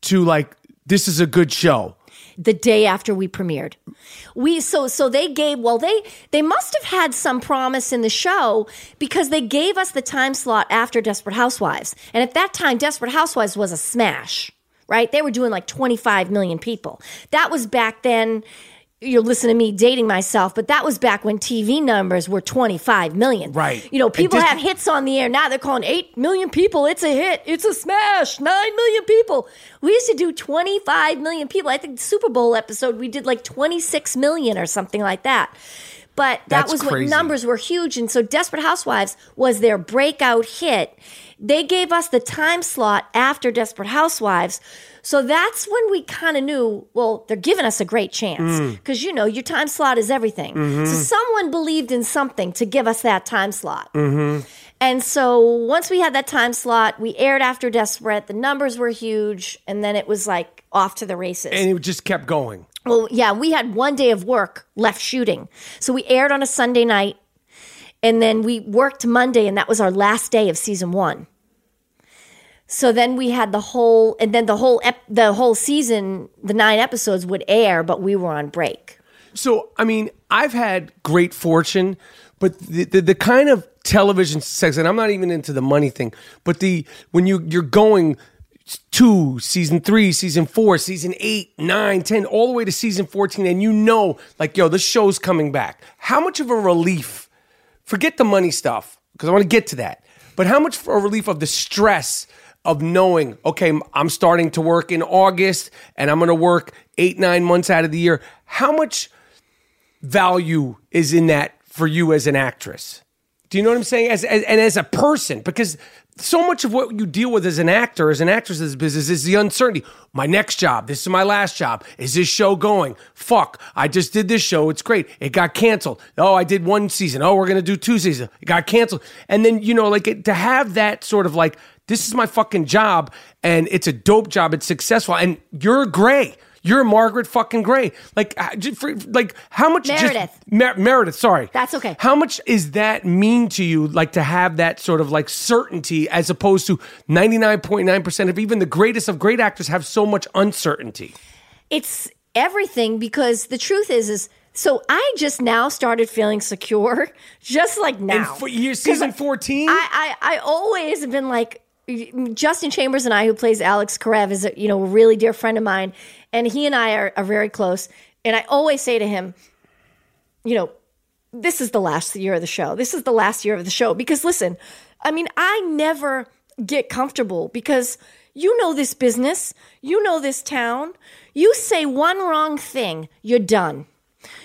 to like this is a good show? the day after we premiered. We so so they gave well they they must have had some promise in the show because they gave us the time slot after Desperate Housewives. And at that time Desperate Housewives was a smash, right? They were doing like 25 million people. That was back then you'll listen to me dating myself, but that was back when TV numbers were 25 million. Right. You know, people just- have hits on the air now. They're calling 8 million people. It's a hit. It's a smash. 9 million people. We used to do 25 million people. I think the Super Bowl episode, we did like 26 million or something like that. But that was crazy. when numbers were huge. And so Desperate Housewives was their breakout hit. They gave us the time slot after Desperate Housewives. So that's when we kind of knew, well, they're giving us a great chance. Mm. Because, you know, your time slot is everything. Mm-hmm. So someone believed in something to give us that time slot. Mm-hmm. And so once we had that time slot, we aired after Desperate. The numbers were huge. And then it was like off to the races. And it just kept going. Well, yeah, we had one day of work left shooting. So we aired on a Sunday night and then we worked Monday and that was our last day of season 1. So then we had the whole, and then the whole ep- the whole season, the nine episodes would air, but we were on break. So, I mean, I've had great fortune, but the, the, the kind of television sex, and I'm not even into the money thing, but the when you you're going two, season three, season four, season eight, nine, ten, all the way to season 14, and you know, like, yo, this show's coming back. How much of a relief? Forget the money stuff, because I want to get to that. But how much a relief of the stress of knowing, okay, I'm starting to work in August and I'm going to work eight, nine months out of the year. How much value is in that for you as an actress? Do you know what I'm saying? As, as and as a person, because so much of what you deal with as an actor, as an actress in this business, is the uncertainty. My next job, this is my last job. Is this show going? Fuck, I just did this show. It's great. It got canceled. Oh, I did one season. Oh, we're gonna do two seasons. It got canceled. And then you know, like it, to have that sort of like, this is my fucking job, and it's a dope job. It's successful, and you're gray. You're Margaret fucking Gray. Like, uh, for- like how much? just- Meredith. Mer- Meredith. Sorry. That's okay. How much is that mean to you? Like to have that sort of like certainty, as opposed to ninety nine point nine percent of even the greatest of great actors have so much uncertainty. It's everything because the truth is, is so I just now started feeling secure, just like now. And for year season fourteen. I, I, I always have been like Justin Chambers and I, who plays Alex Karev, is a, you know a really dear friend of mine, and he and I are, are very close. And I always say to him, you know, this is the last year of the show. This is the last year of the show because listen, I mean, I never get comfortable because you know this business, you know this town. You say one wrong thing, you're done.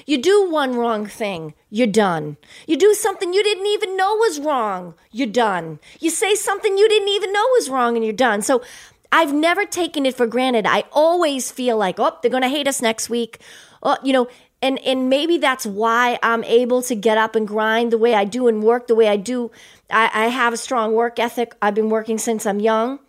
You do one wrong thing, you're done. You do something you didn't even know was wrong, you're done. You say something you didn't even know was wrong, and you're done. So I've never taken it for granted. I always feel like, oh, they're going to hate us next week. Oh, you know, and and maybe that's why I'm able to get up and grind the way I do and work the way I do. I, I have a strong work ethic. I've been working since I'm young.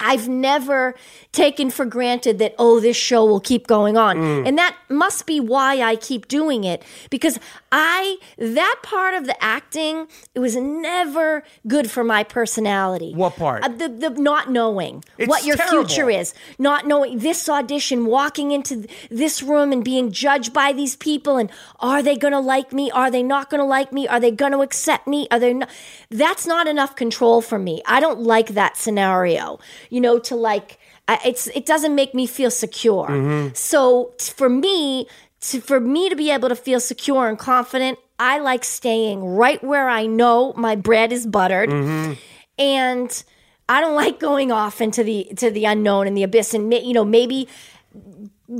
I've never taken for granted that, oh, this show will keep going on. Mm. And that must be why I keep doing it because I, that part of the acting, it was never good for my personality. What part? Uh, the, the not knowing It's what your terrible. future is, not knowing this audition, walking into th- this room and being judged by these people. And are they going to like me? Are they not going to like me? Are they going to accept me? Are they not? That's not enough control for me. I don't like that scenario, you know, to like, I- it's, it doesn't make me feel secure. Mm-hmm. So t- for me, to, for me to be able to feel secure and confident, I like staying right where I know my bread is buttered, and I don't like going off into the to the unknown and the abyss. And you know, maybe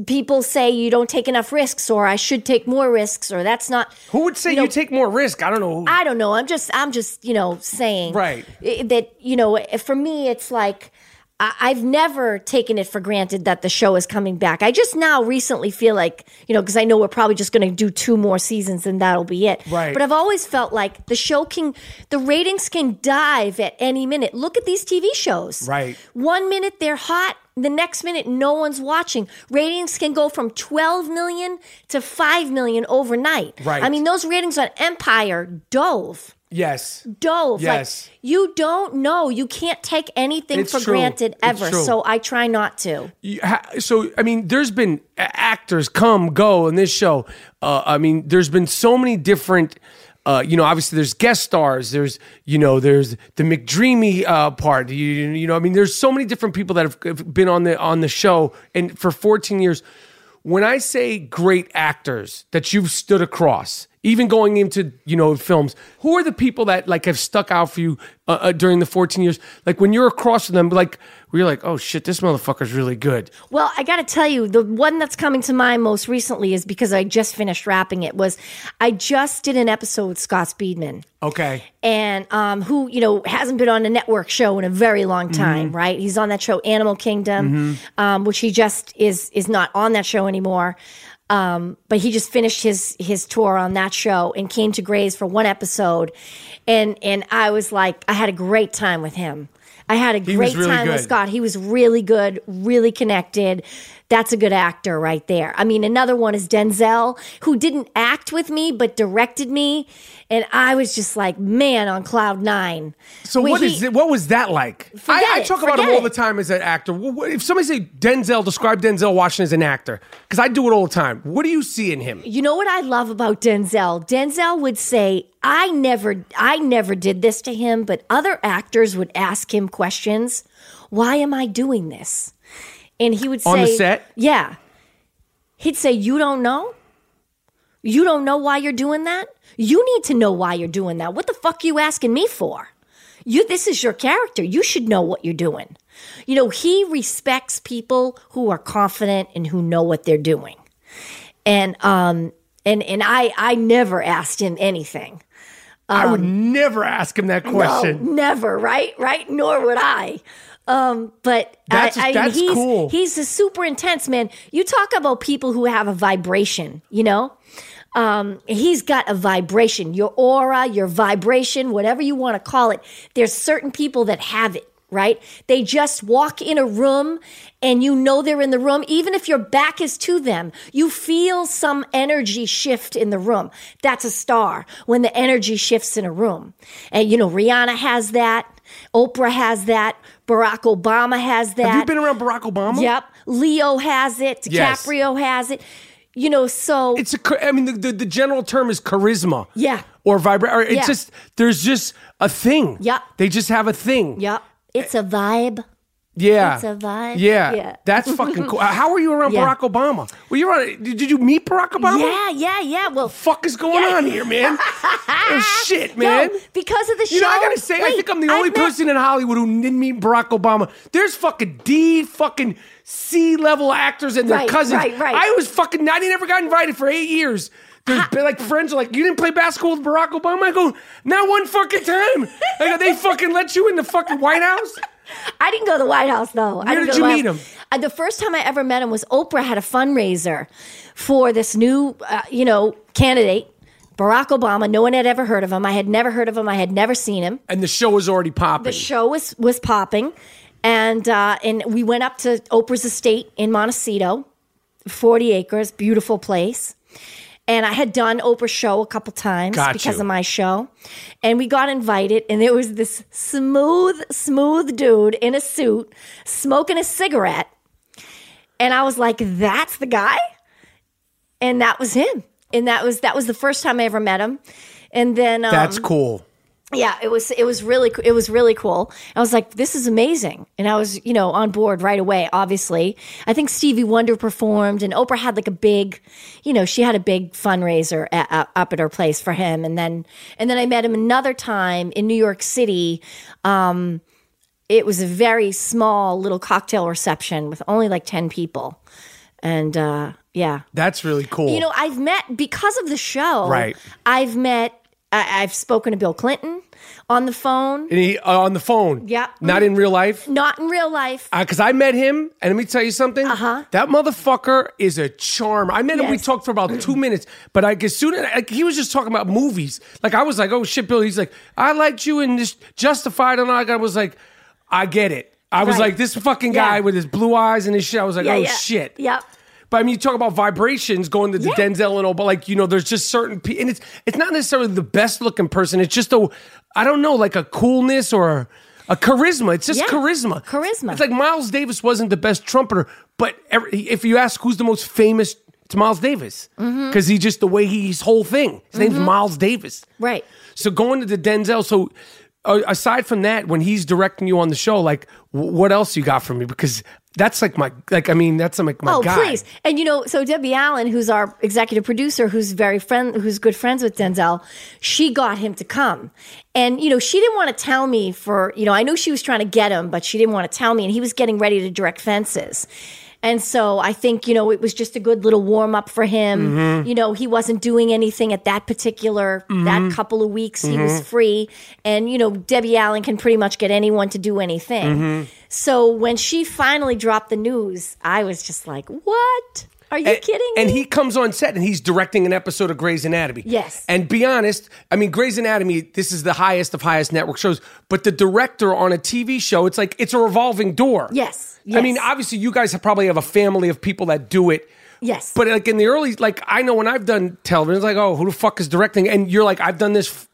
people say you don't take enough risks, or I should take more risks, or that's not. Who would say you, know, take more risk? I don't know. I don't know. I'm just I'm just you know saying Right. that you know for me it's like I've never taken it for granted that the show is coming back. I just now recently feel like you know because I know we're probably just going to do two more seasons and that'll be it. Right. But I've always felt like the show can the ratings can dive at any minute. Look at these TV shows. Right. One minute they're hot. The next minute, no one's watching. Ratings can go from 12 million to 5 million overnight. Right. I mean, those ratings on Empire dove yes. dove. Yes. Like you don't know. You can't take anything It's for true. granted ever. So I try not to. So I mean, there's been actors come go in this show. Uh, I mean, there's been so many different. Uh, you know, obviously there's guest stars. There's you know there's the McDreamy uh, part. You, you know, I mean, there's so many different people that have- have been on the on the show and for 14 years. When I say great actors that you've stood across, even going into you know films, who are the people that like have stuck out for you uh, uh, during the 14 years? Like when you're across from them, like where you're like, oh shit, this motherfucker's really good. Well, I got to tell you, the one that's coming to mind most recently is because I just finished wrapping it. Was I just did an episode with Scott Speedman. Okay. and um, who you know hasn't been on a network show in a very long time, right? He's on that show Animal Kingdom, um, which he just is is not on that show anymore. Um, but he just finished his his tour on that show and came to Grey's for one episode, and and I was like, I had a great time with him. I had a was great really time with. Scott. He was really good, really connected. That's a good actor right there. I mean, another one is Denzel, who didn't act with me but directed me, and I was just like, man, on cloud nine. So When what he- is it? What was that like? I, I it, talk about him all the time as an actor. If somebody say Denzel, describe Denzel Washington as an actor, because I do it all the time. What do you see in him? You know what I love about Denzel? Denzel would say, "I never I never did this to him, but other actors would ask him questions. Why am I doing this?" And he would say On the set? Yeah. He'd say, "You don't know? You don't know why you're doing that? You need to know why you're doing that. What the fuck you asking me for? You this is your character. You should know what you're doing." You know, he respects people who are confident and who know what they're doing and um and and I I never asked him anything. I would never ask him that question. Um, No, never, right? Right? Nor would I. Um, but That's- I, I, that's he's, cool. He's a super intense man. You talk about people who have a vibration, you know? Um, he's got a vibration, your aura, your vibration, whatever you want to call it. There's certain people that have it, right? They just walk in a room and you know they're in the room. Even if your back is to them, you feel some energy shift in the room. That's a star when the energy shifts in a room. And, you know, Rihanna has that. Oprah has that. Barack Obama has that. Have you been around Barack Obama? Yep. Leo has it. Yes. DiCaprio has it. You know, so It's a. I mean, the, the, the general term is charisma. Yeah. Or vibra. Or it's Yeah. just there's just a thing. Yep. They just have a thing. yep. It's a vibe. Yeah. It's a vibe. Yeah. Yeah. That's fucking cool. How were you around Yeah. Barack Obama? Were you around? Did, you meet Barack Obama? Yeah, yeah, yeah. Well, the Fuck is going Yeah. on here, man? oh, shit, man. No, because of the show. You know, I gotta say, I think I'm the only met- person in Hollywood who didn't meet Barack Obama. There's fucking D fucking C level actors and their Right, cousins. right, right. I was fucking, I never got invited for eight years. There's been like friends are like, you didn't play basketball with Barack Obama? I go, not one fucking time. I go, they fucking let you in the fucking White House? I didn't go to the White House though. I didn't did you meet House. him? Uh, the first time I ever met him was Oprah had a fundraiser for this new, uh, you know, candidate, Barack Obama. No one had ever heard of him. I had never heard of him. I had never seen him. And the show was already popping. The show was was popping, and uh, and we went up to Oprah's estate in Montecito, forty acres, beautiful place. And I had done Oprah's show a couple times Got because you. of my show, and we got invited. And there was this smooth, smooth dude in a suit smoking a cigarette, and I was like, "That's the guy," and that was him. And that was that was the first time I ever met him. And then um, That's cool. Yeah, it was it was really it was really cool. I was like, this is amazing, and I was you know on board right away. Obviously, I think Stevie Wonder performed, and Oprah had like a big, you know, she had a big fundraiser at, up at her place for him, and then and then I met him another time in New York City. Um, it was a very small little cocktail reception with only like ten people, and uh, yeah, That's really cool. you know, I've met because of the show. Right. I've met. I, I've spoken to Bill Clinton on the phone. And he, uh, on the phone. Yeah. Not in real life. Not in real life. Because I met him, and let me tell you something. Uh-huh. That motherfucker is a charm. I met him. We Yes. talked for about two minutes, but like as soon as like, he was just talking about movies, like I was like, "Oh shit, Bill." He's like, "I liked you in this Justified," and I was like, "I get it." I was Right. like, "This fucking guy Yeah. with his blue eyes and his shit." I was like, Yeah, "Oh yeah. shit." Yep. But I mean, you talk about vibrations going to the Yeah. Denzel and all, but like you know, there's just certain pe- and it's it's not necessarily the best looking person. It's just a I don't know, like a coolness or a charisma. It's just Yeah. charisma. Charisma. It's like Miles Davis wasn't the best trumpeter, but every, if you ask who's the most famous, it's Miles Davis Mm-hmm. because he just the way he's whole thing. His name's Miles Davis. Right. So going to the Denzel. So aside from that, when he's directing you on the show, like what else you got for me? Because that's like my like I mean that's like my Oh, guy. please. And you know, so Debbie Allen, who's our executive producer, who's very friend, who's good friends with Denzel, she got him to come. And you know, she didn't want to tell me for you know, I knew she was trying to get him, but she didn't want to tell me. And he was getting ready to direct Fences. And so I think, you know, it was just a good little warm up for him. Mm-hmm. You know, he wasn't doing anything at that particular, that couple of weeks. He Mm-hmm. was free. And, you know, Debbie Allen can pretty much get anyone to do anything. Mm-hmm. So when she finally dropped the news, I was just like, what? Are you And- kidding And me? he comes on set and he's directing an episode of Grey's Anatomy. Yes. And be honest, I mean, Grey's Anatomy, this is the highest of highest network shows, but the director on a TV show, it's like, it's a revolving door. Yes, I mean, obviously, you guys have probably have a family of people that do it. Yes. But like in the early, like I know when I've done television, it's like, oh, who the fuck is directing? And you're like, I've done this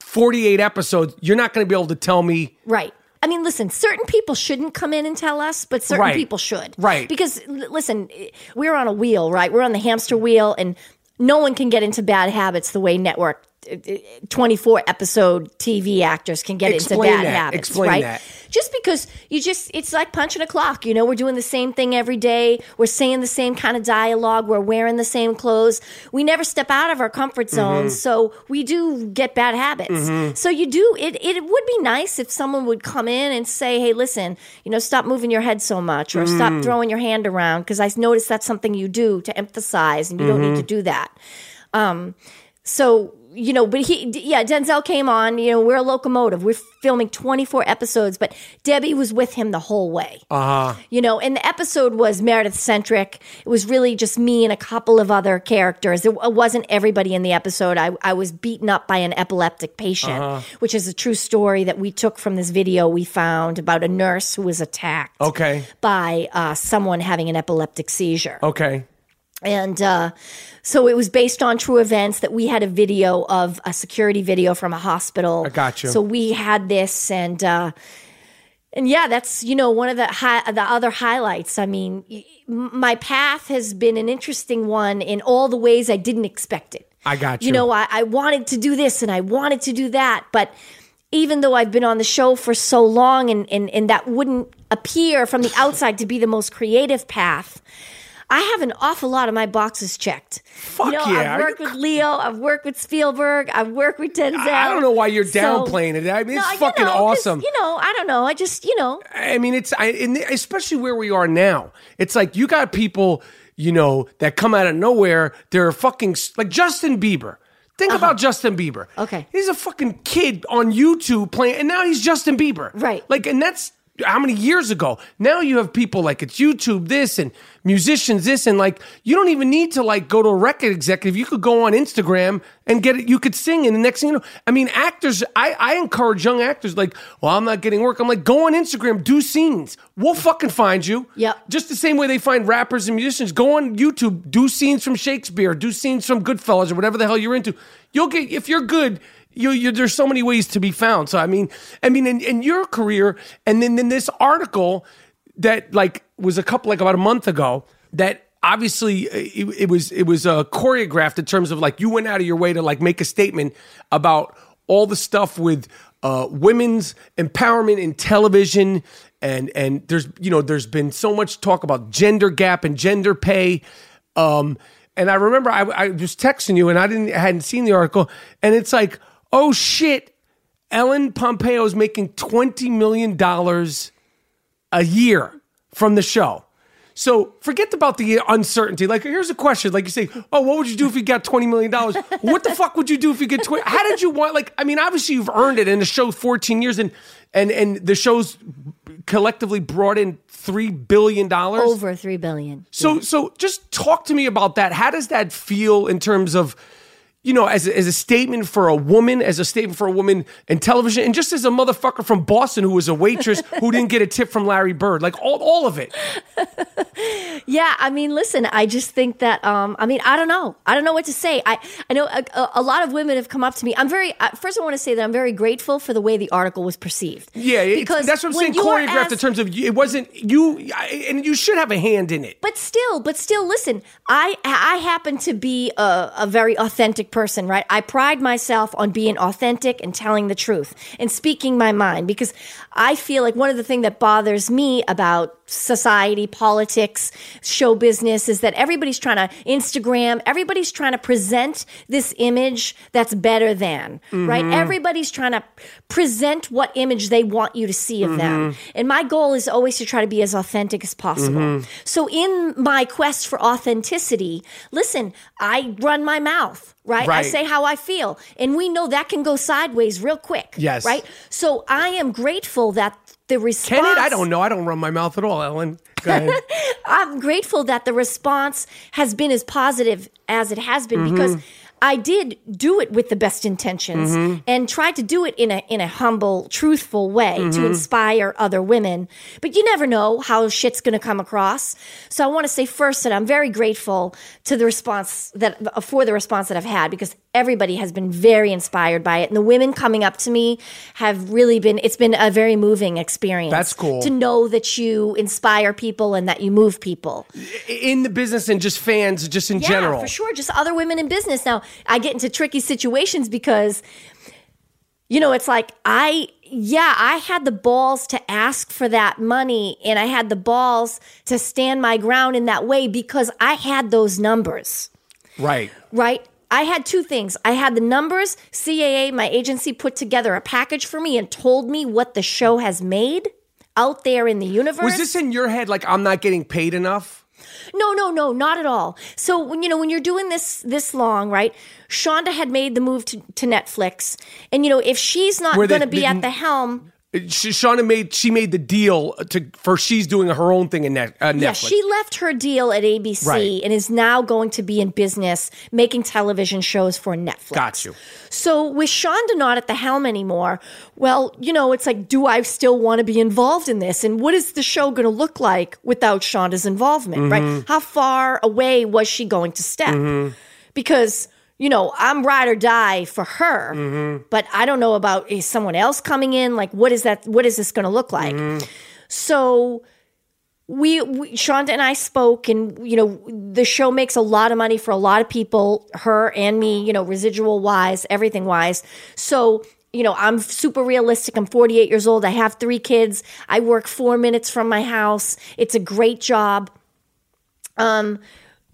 48 episodes. You're not going to be able to tell me. Right. I mean, listen, certain people shouldn't come in and tell us, but certain Right. people should. Right. Because, listen, we're on a wheel, right? We're on the hamster wheel, and no one can get into bad habits the way network. Uh, 24 episode TV actors can get Explain into bad that. habits, Explain right? that. Just because you just, it's like punching a clock. You know, we're doing the same thing every day. We're saying the same kind of dialogue. We're wearing the same clothes. We never step out of our comfort Mm-hmm. So we do get bad habits. So you do, it, it would be nice if someone would come in and say, hey, listen, you know, stop moving your head so much or Mm. stop throwing your hand around because I noticed that's something you do to emphasize and you don't Mm-hmm. need to do that. Um, so you know, but he, yeah, Denzel came on. You know, we're a locomotive. We're filming 24 episodes, but Debbie was with him the whole way. Uh huh. You know, and the episode was Meredith centric. It was really just me and a couple of other characters. It, wasn't everybody in the episode. I, I was beaten up by an epileptic patient, which is a true story that we took from this video we found about a nurse who was attacked Okay. by uh, someone having an epileptic seizure. Okay. And uh, so it was based on true events that we had a video of a security video from a hospital. I got you. So we had this, and uh, and yeah, that's you know one of the hi- the other highlights. I mean, my path has been an interesting one in all the ways I didn't expect it. I got You you. know, I, I wanted to do this and I wanted to do that, but even though I've been on the show for so long and, and, and that wouldn't appear from the outside to be the most creative path, I have an awful lot of my boxes checked. Fuck you know, yeah. I've worked with Leo, I've worked with Spielberg, I've worked with Denzel. I don't know why you're So- downplaying it. I mean, it's No, you fucking awesome. You know, I don't know. I just, you know, I mean, it's I, in the, especially where we are now. It's like you got people, you know, that come out of nowhere. They're fucking like Justin Bieber. Think about Justin Bieber. Uh-huh. Okay. he's a fucking kid on YouTube playing, and now he's Justin Bieber. Right. Like, and that's how many years ago. Now you have people like it's YouTube this and musicians this and like you don't even need to like go to a record executive. You could go on Instagram and get it. You could sing, and the next thing you know, I mean, actors. I I encourage young actors like, well, I'm not getting work. I'm like, go on Instagram, do scenes. We'll fucking find you. Yeah. Just the same way they find rappers and musicians. Go on YouTube, do scenes from Shakespeare, do scenes from Goodfellas or whatever the hell you're into. You'll get if you're good. You, you, there's so many ways to be found. So I mean, I mean, in, in your career, and then in this article that like was a couple like about a month ago that obviously uh, it, it was it was uh, choreographed in terms of like you went out of your way to like make a statement about all the stuff with uh, women's empowerment in television. And and there's you know there's been so much talk about gender gap and gender pay. Um and i remember i, I was texting you and i didn't I hadn't seen the article. And it's like oh shit ellen pompeo is making 20 million dollars a year from the show so forget about the uncertainty. Like, here's a question. Like you say, oh, what would you do if you got $20 million? what the fuck would you do if you get 20? How did you want, like, I mean, obviously you've earned it in the show 14 years and, and, and the show's collectively brought in $3 billion. over three billion. So, so just talk to me about that. How does that feel in terms of, you know, as a, as a statement for a woman, as a statement for a woman in television, and just as a motherfucker from Boston who was a waitress who didn't get a tip from Larry Bird, like all, all of it. Yeah, I mean, listen, I just think that, um, I mean, I don't know. I don't know what to say. I, I know a, a- lot of women have come up to me. I'm very, uh, first, I want to say that I'm very grateful for the way the article was perceived. Yeah, because that's what I'm saying. Choreographed in terms of it wasn't you, and you should have a hand in it. But still, but still, listen. I I happen to be a, a very authentic person, right? I pride myself on being authentic and telling the truth and speaking my mind because I feel like one of the things that bothers me about society, politics, show business is that everybody's trying to Instagram, everybody's trying to present this image that's better than, right? Mm-hmm. Everybody's trying to present what image they want you to see of them. Mm-hmm. And my goal is always to try to be as authentic as possible. Mm-hmm. So in my quest for authenticity, listen, I run my mouth. Right? I say how I feel. And we know that can go sideways real quick. Yes. Right? So I am grateful that the response Can it? I don't know. I don't run my mouth at all, Ellen. I'm grateful that the response has been as positive as it has been mm-hmm. because I did do it with the best intentions mm-hmm. and tried to do it in a in a humble, truthful way to mm-hmm. inspire other women. But you never know how shit's going to come across. So I want to say first that I'm very grateful to the response that for the response that I've had because everybody has been very inspired by it and the women coming up to me have really been it's been a very moving experience. That's cool. To know that you inspire people and that you move people. in the business and just fans, just in Yeah, general. for sure. Just other women in business. Now, I get into tricky situations because, you know, it's like I, yeah, I had the balls to ask for that money and I had the balls to stand my ground in that way because I had those numbers, Right. right? I had two things. I had the numbers. CAA, my agency, put together a package for me and told me what the show has made out there in the universe. Was this in your head like I'm not getting paid enough? No, no, no, not at all. So when you know when you're doing this this long, right? Shonda had made the move to, to Netflix, and you know if she's not going to be at the helm, Shauna made she made the deal to for she's doing her own thing in uh, Netflix. yeah, she left her deal at ABC Right. and is now going to be in business making television shows for Netflix. Got you. So with Shonda not at the helm anymore, well, you know, it's like, do I still want to be involved in this? And what is the show going to look like without Shonda's involvement, Mm-hmm. right? How far away was she going to step? Because, you know, I'm ride or die for her, Mm-hmm. but I don't know about is someone else coming in? Like, what is that? What is this going to look like? Mm-hmm. So we, we Shonda and I spoke, and you know, the show makes a lot of money for a lot of people, her and me, you know, residual wise, everything wise. So, you know, I'm super realistic. I'm 48 years old. I have three kids. I work four minutes from my house. It's a great job. Um,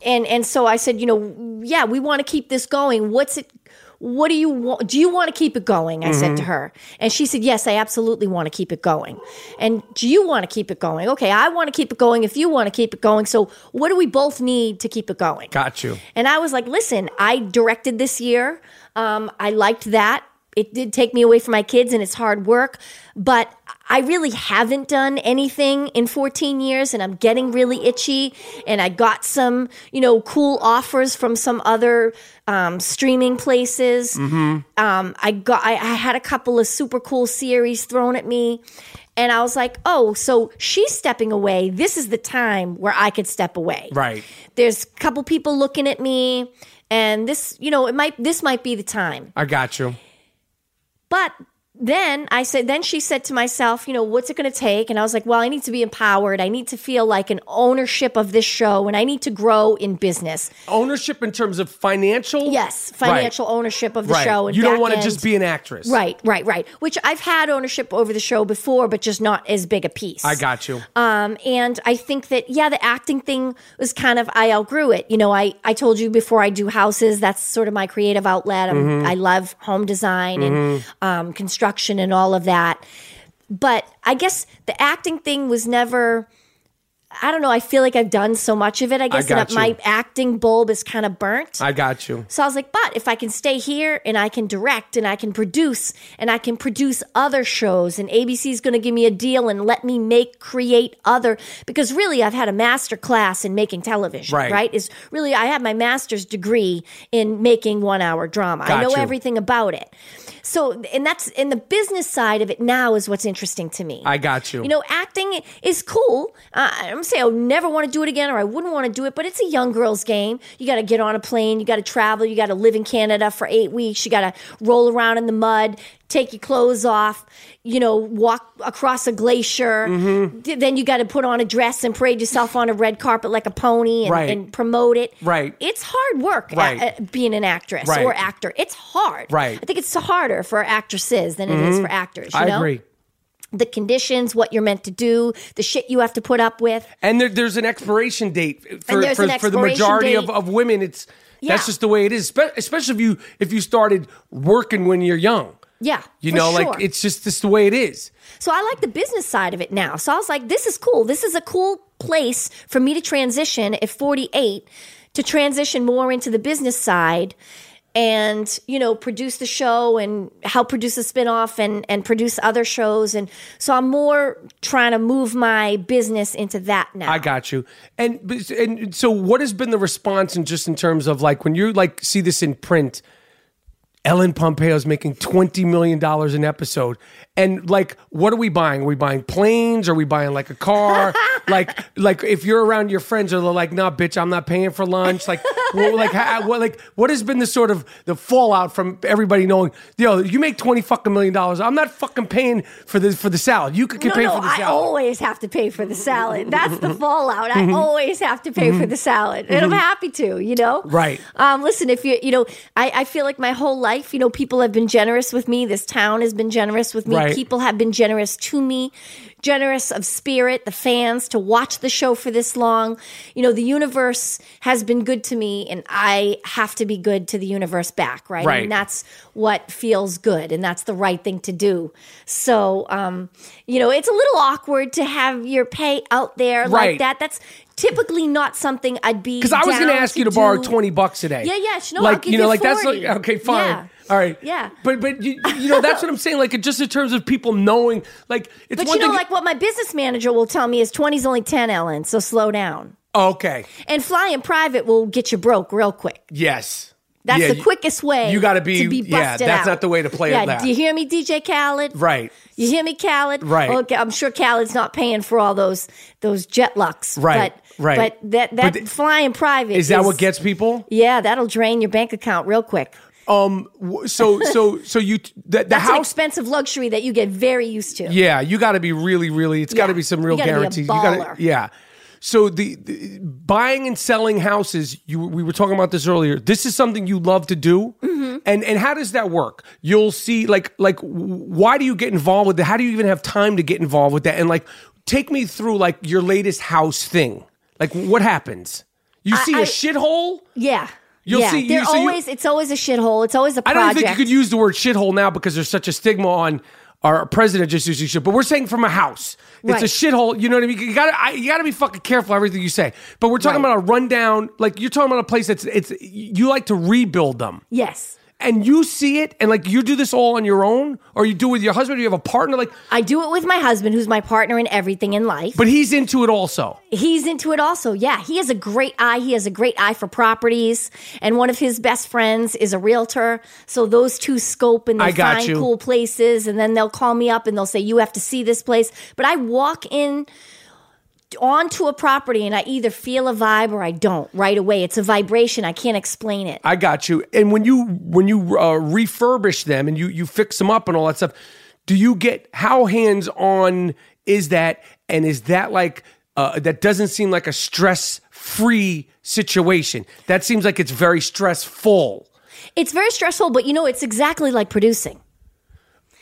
and and so I said, you know, yeah, we want to keep this going. What's it? What do you want? Do you want to keep it going? I said to her, and she said, yes, I absolutely want to keep it going. And do you want to keep it going? Okay, I want to keep it going. If you want to keep it going, so what do we both need to keep it going? Got you. And I was like, listen, I directed this year. Um, I liked that. It did take me away from my kids and it's hard work, but I really haven't done anything in 14 years and I'm getting really itchy. And I got some, you know, cool offers from some other um, streaming places. Um, I got, I, I had a couple of super cool series thrown at me. And I was like, oh, so she's stepping away. This is the time where I could step away Right. there's a couple people looking at me and this you know it might this might be the time I got you. but then I said, then she said to myself, you know, what's it going to take? And I was like, well, I need to be empowered. I need to feel like an ownership of this show and I need to grow in business. Ownership in terms of financial. Yes, financial ownership of the Right. show. And you don't want to just be an actress. Right, right, right. Which I've had ownership over the show before, but just not as big a piece. I got you. Um, and I think that yeah, the acting thing was kind of I outgrew it. You know, I I told you before I do houses. That's sort of my creative outlet. Mm-hmm. I love home design and um, construction and all of that. But I guess the acting thing was never. I don't know. I feel like I've done so much of it. I guess got that my acting bulb is kind of burnt. I got you. So I was like, but if I can stay here and I can direct and I can produce and I can produce other shows and ABC is going to give me a deal and let me make, create other, because really I've had a master class in making television, Right. right? Is really, I have my master's degree in making one hour drama. I know you. everything about it. So, and that's in the business side of it now is what's interesting to me. I got you. You know, acting is cool. Uh, I'm say I would never want to do it again, or I wouldn't want to do it. But it's a young girl's game. You got to get on a plane. You got to travel. You got to live in Canada for eight weeks. You got to roll around in the mud, take your clothes off. You know, walk across a glacier. Mm-hmm. Then you got to put on a dress and parade yourself on a red carpet like a pony and, Right. and promote it. Right. It's hard work. Right. being an actress Right. or actor. It's hard. Right. Mm-hmm. I think it's harder for actresses than it is for actors. You I know? agree. The conditions, what you're meant to do, the shit you have to put up with. And there, there's an expiration date for, for, an for the majority of, date. of women. It's Yeah. that's just the way it is. Especially if you if you started working when you're young. Yeah, You know, sure. like it's just this the way it is. So I like the business side of it now. So I was like, this is cool. This is a cool place for me to transition at 48 to transition more into the business side and you know produce the show and help produce a spin-off and and produce other shows and so i'm more trying to move my business into that now I got you. And and so, what has been the response, in just in terms of like when you like see this in print? Ellen Pompeo's making twenty million dollars an episode, and like, what are we buying? Are we buying planes? Are we buying like a car? like, like if you're around your friends, are like, "Nah, bitch, I'm not paying for lunch." Like, well, like, how, what, like, what has been the sort of the fallout from everybody knowing, yo, you make twenty fucking million dollars. I'm not fucking paying for the for the salad. You could no, pay no, for the salad. I always have to pay for the salad. That's the fallout. Mm-hmm. I always have to pay for the salad, and I'm happy to. You know, Right. Um, listen, if you, you know, I, I feel like my whole life, you know, people have been generous with me. This town has been generous with me. Right. People have been generous to me, generous of spirit. The fans to watch the show for this long. You know, the universe has been good to me, and I have to be good to the universe back. Right. Right. And that's what feels good, and that's the right thing to do. So, um, you know, it's a little awkward to have your pay out there Right. like that. That's typically not something I'd be. Because I was going to ask you to borrow twenty bucks today. Yeah, yeah, no, like you know, you like that's like okay, fine, Yeah. All right, Yeah. But but you, you know that's what I'm saying. Like just in terms of people knowing, like it's But one you know, like what my business manager will tell me is 20's only 10, Ellen, so slow down. okay, And flying private will get you broke real quick. yes, That's Yeah, the quickest way. You got to be, be yeah. That's out. not the way to play yeah, it. That Do you hear me, DJ Khaled? right? You hear me, Khaled? Right. Okay, I'm sure Khaled's not paying for all those those jet lucks. Right, But, right. But that that But flying private Is that what gets people? Yeah, that'll drain your bank account real quick. Um. So so so you the, the That's an house. expensive luxury that you get very used to. Yeah, you got to be really, really. It's got to be some real guarantees. you got to, yeah. So the, the buying and selling houses, you we were talking about this earlier. This is something you love to do, Mm-hmm. and and how does that work? You'll see, like like why do you get involved with it? How do you even have time to get involved with that? And like, take me through like your latest house thing. Like, what happens? You I- see a shithole. Yeah. You'll yeah. see- They're so you- it's always a shithole. It's always a I project. don't think you could use the word shithole now because there's such a stigma on our president just using shit. But we're saying from a house, it's Right. a shithole. You know what I mean? You gotta, I, you gotta be fucking careful everything you say. But we're talking Right. about a rundown. Like you're talking about a place that's it's you like to rebuild them, Yes. And you see it, and like you do this all on your own, or you do it with your husband, or you have a partner. Like, I do it with my husband, who's my partner in everything in life. but he's into it also. He's into it also. Yeah, he has a great eye. He has a great eye for properties, and one of his best friends is a realtor. So those two scope and they I got find you. cool places, and then they'll call me up and they'll say, "You have to see this place." But I walk in onto a property and I either feel a vibe or I don't right away. It's a vibration. I can't explain it. I got you. And when you when you uh, refurbish them and you you fix them up and all that stuff, do you get how hands on is that? And is that like uh, that doesn't seem like a stress free situation? That seems like it's very stressful. It's very stressful, but you know, it's exactly like producing.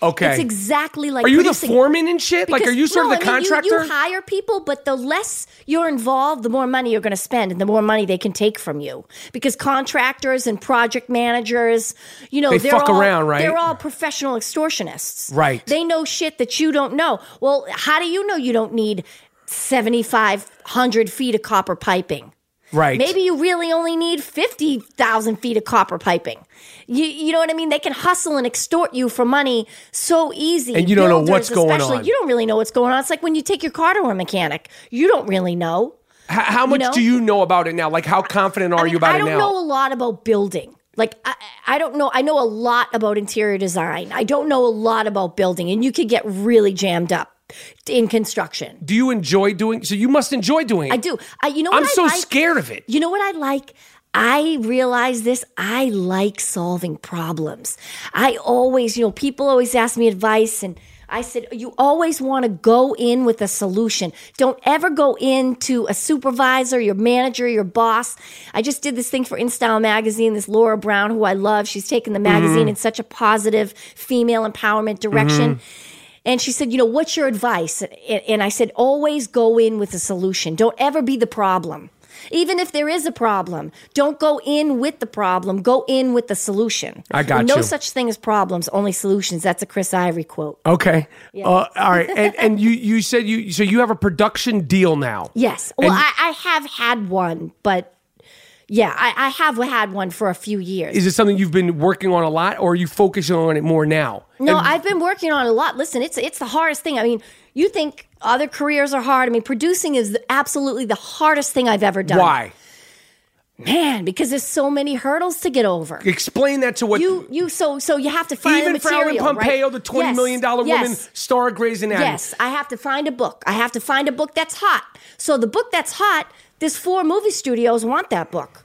Okay. It's exactly like Are you the foreman and shit? like, are you sort no, of the I mean, you- contractor? You, hire people, but the less you're involved, the more money you're going to spend, and the more money they can take from you. Because contractors and project managers, you know, They they're fuck all, around, right? They're all professional extortionists. Right. They know shit that you don't know. Well, how do you know you don't need seventy five hundred feet of copper piping? Right. Maybe you really only need 50,000 feet of copper piping. You, you know what I mean? They can hustle and extort you for money so easy. And you don't know what's going especially, on. You don't really know what's going on. It's like when you take your car to a mechanic, you don't really know. H- how much know? do you know about it now? Like, how confident are I mean, you about it now? I don't know a lot about building. Like I, I don't know. I know a lot about interior design. I don't know a lot about building, and you could get really jammed up in construction. do you enjoy doing? So you must enjoy doing it. I do. I, you know what I'm I so like? scared of it. You know what I like? I realize this. I like solving problems. I always, you know, people always ask me advice, and I said, you always want to go in with a solution. Don't ever go into a supervisor, your manager, your boss. I just did this thing for InStyle magazine, this Laura Brown, who I love. She's taken the mm-hmm. magazine in such a positive female empowerment direction. Mm-hmm. And she said, You know, what's your advice? And- I said, Always go in with a solution. Don't ever be the problem. Even if there is a problem, don't go in with the problem. Go in with the solution. I got no you. such thing as problems, only solutions. That's a Chris Ivery quote. Okay. Uh, all right. And, and you you said you so you have a production deal now. Yes. Well, And- I, I have had one, but Yeah, I, I have had one for a few years. Is it something you've been working on a lot, or are you focusing on it more now? No, And- I've been working on it a lot. Listen, it's it's the hardest thing. I mean, you think other careers are hard. I mean, producing is absolutely the hardest thing I've ever done. why? Man, because there's so many hurdles to get over. Explain that to what You you so so you have to find even for Ellen Pompeo, right? the twenty Yes, million dollar woman yes. star of Grey's Anatomy. Yes, I have to find a book. I have to find a book that's hot. So the book that's hot, there's four movie studios want that book.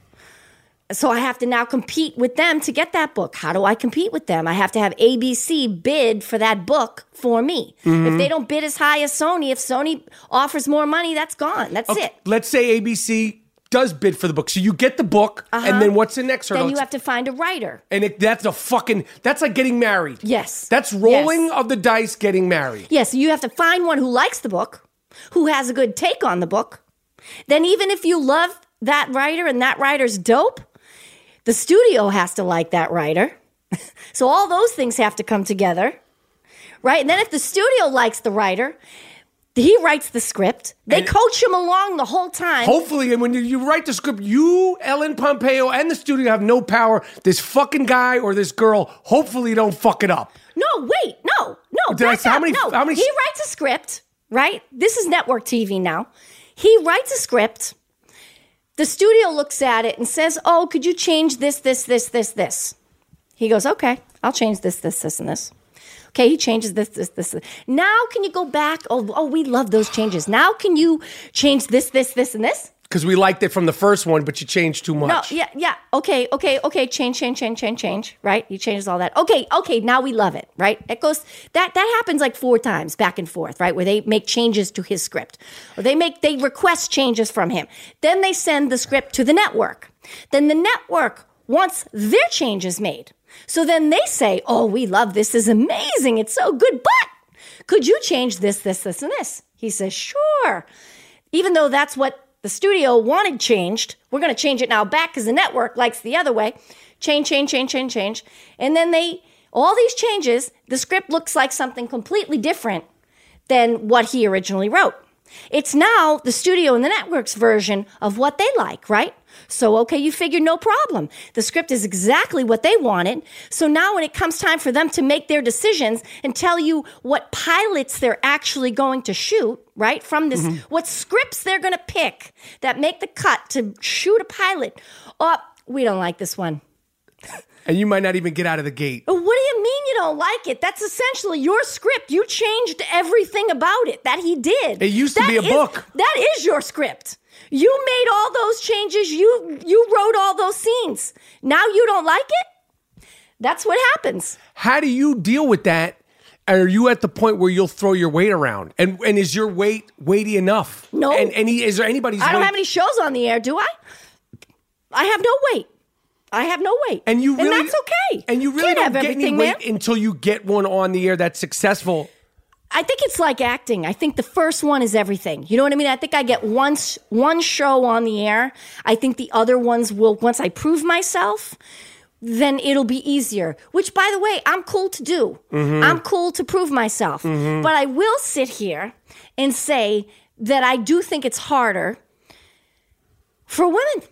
So I have to now compete with them to get that book. How do I compete with them? I have to have ABC bid for that book for me. Mm-hmm. If they don't bid as high as Sony, if Sony offers more money, that's gone. That's Okay, it. Let's say ABC does bid for the book, so you get the book, and then what's the next hurdle? Uh-huh. Then you have to find a writer. and it, that's a fucking that's like getting married. Yes. that's rolling Yes. of the dice, getting married. Yes, you have to find one who likes the book, who has a good take on the book. Then, even if you love that writer and that writer's dope, the studio has to like that writer. so, all those things have to come together, right? And then, if the studio likes the writer, he writes the script. They And- coach him along the whole time. Hopefully, and when you, you write the script, you, Ellen Pompeo, and the studio have no power. This fucking guy or this girl, hopefully, don't fuck it up. No, wait, no, no. How many- No, how many- he writes a script, right? This is network TV now. He writes a script. The studio looks at it and says, "Oh, could you change this, this, this, this, this?" He goes, "Okay, I'll change this, this, this, and this." Okay, he changes this, this, this. Now, can you go back? Oh, oh, we love those changes. Now, can you change this, this, this, and this? Because we liked it from the first one, but you changed too much. No, yeah, yeah. Okay, okay, okay. Change, change, change, change, change. Right? He changes all that. Okay, okay. Now we love it. Right? It goes that that happens like four times back and forth. Right? Where they make changes to his script, or they make they request changes from him. Then they send the script to the network. Then the network wants their changes made. So then they say, "Oh, we love this. This is amazing. It's so good, but could you change this, this, this, and this?" He says, "Sure." even though that's what the studio wanted changed, we're going to change it now back because the network likes the other way. Change, change, change, change, change. And then they, all these changes, the script looks like something completely different than what he originally wrote. It's now the studio and the network's version of what they like, right? So, okay, you figured no problem. The script is exactly what they wanted. So now when it comes time for them to make their decisions and tell you what pilots they're actually going to shoot, right? From this, mm-hmm. what scripts they're going to pick that make the cut to shoot a pilot. Oh, we don't like this one. And you might not even get out of the gate. What do you mean you don't like it? That's essentially your script. You changed everything about it that he did. It used to That be a is- book. That is your script. You made all those changes. You you wrote all those scenes. Now you don't like it? That's what happens. How do you deal with that? Are you at the point where you'll throw your weight around? And and is your weight weighty enough? No. And any is there anybody's I don't weight? have any shows on the air, do I? I have no weight. I have no weight. and you really And that's okay. And you really Can't don't have get any weight man. until you get one on the air that's successful. I think it's like acting. I think the first one is everything. You know what I mean? I think I get one s- one show on the air. I think the other ones will once I prove myself, then it'll be easier. Which by the way, I'm cool to do. Mm-hmm. I'm cool to prove myself. Mm-hmm. But I will sit here and say that I do think it's harder for women.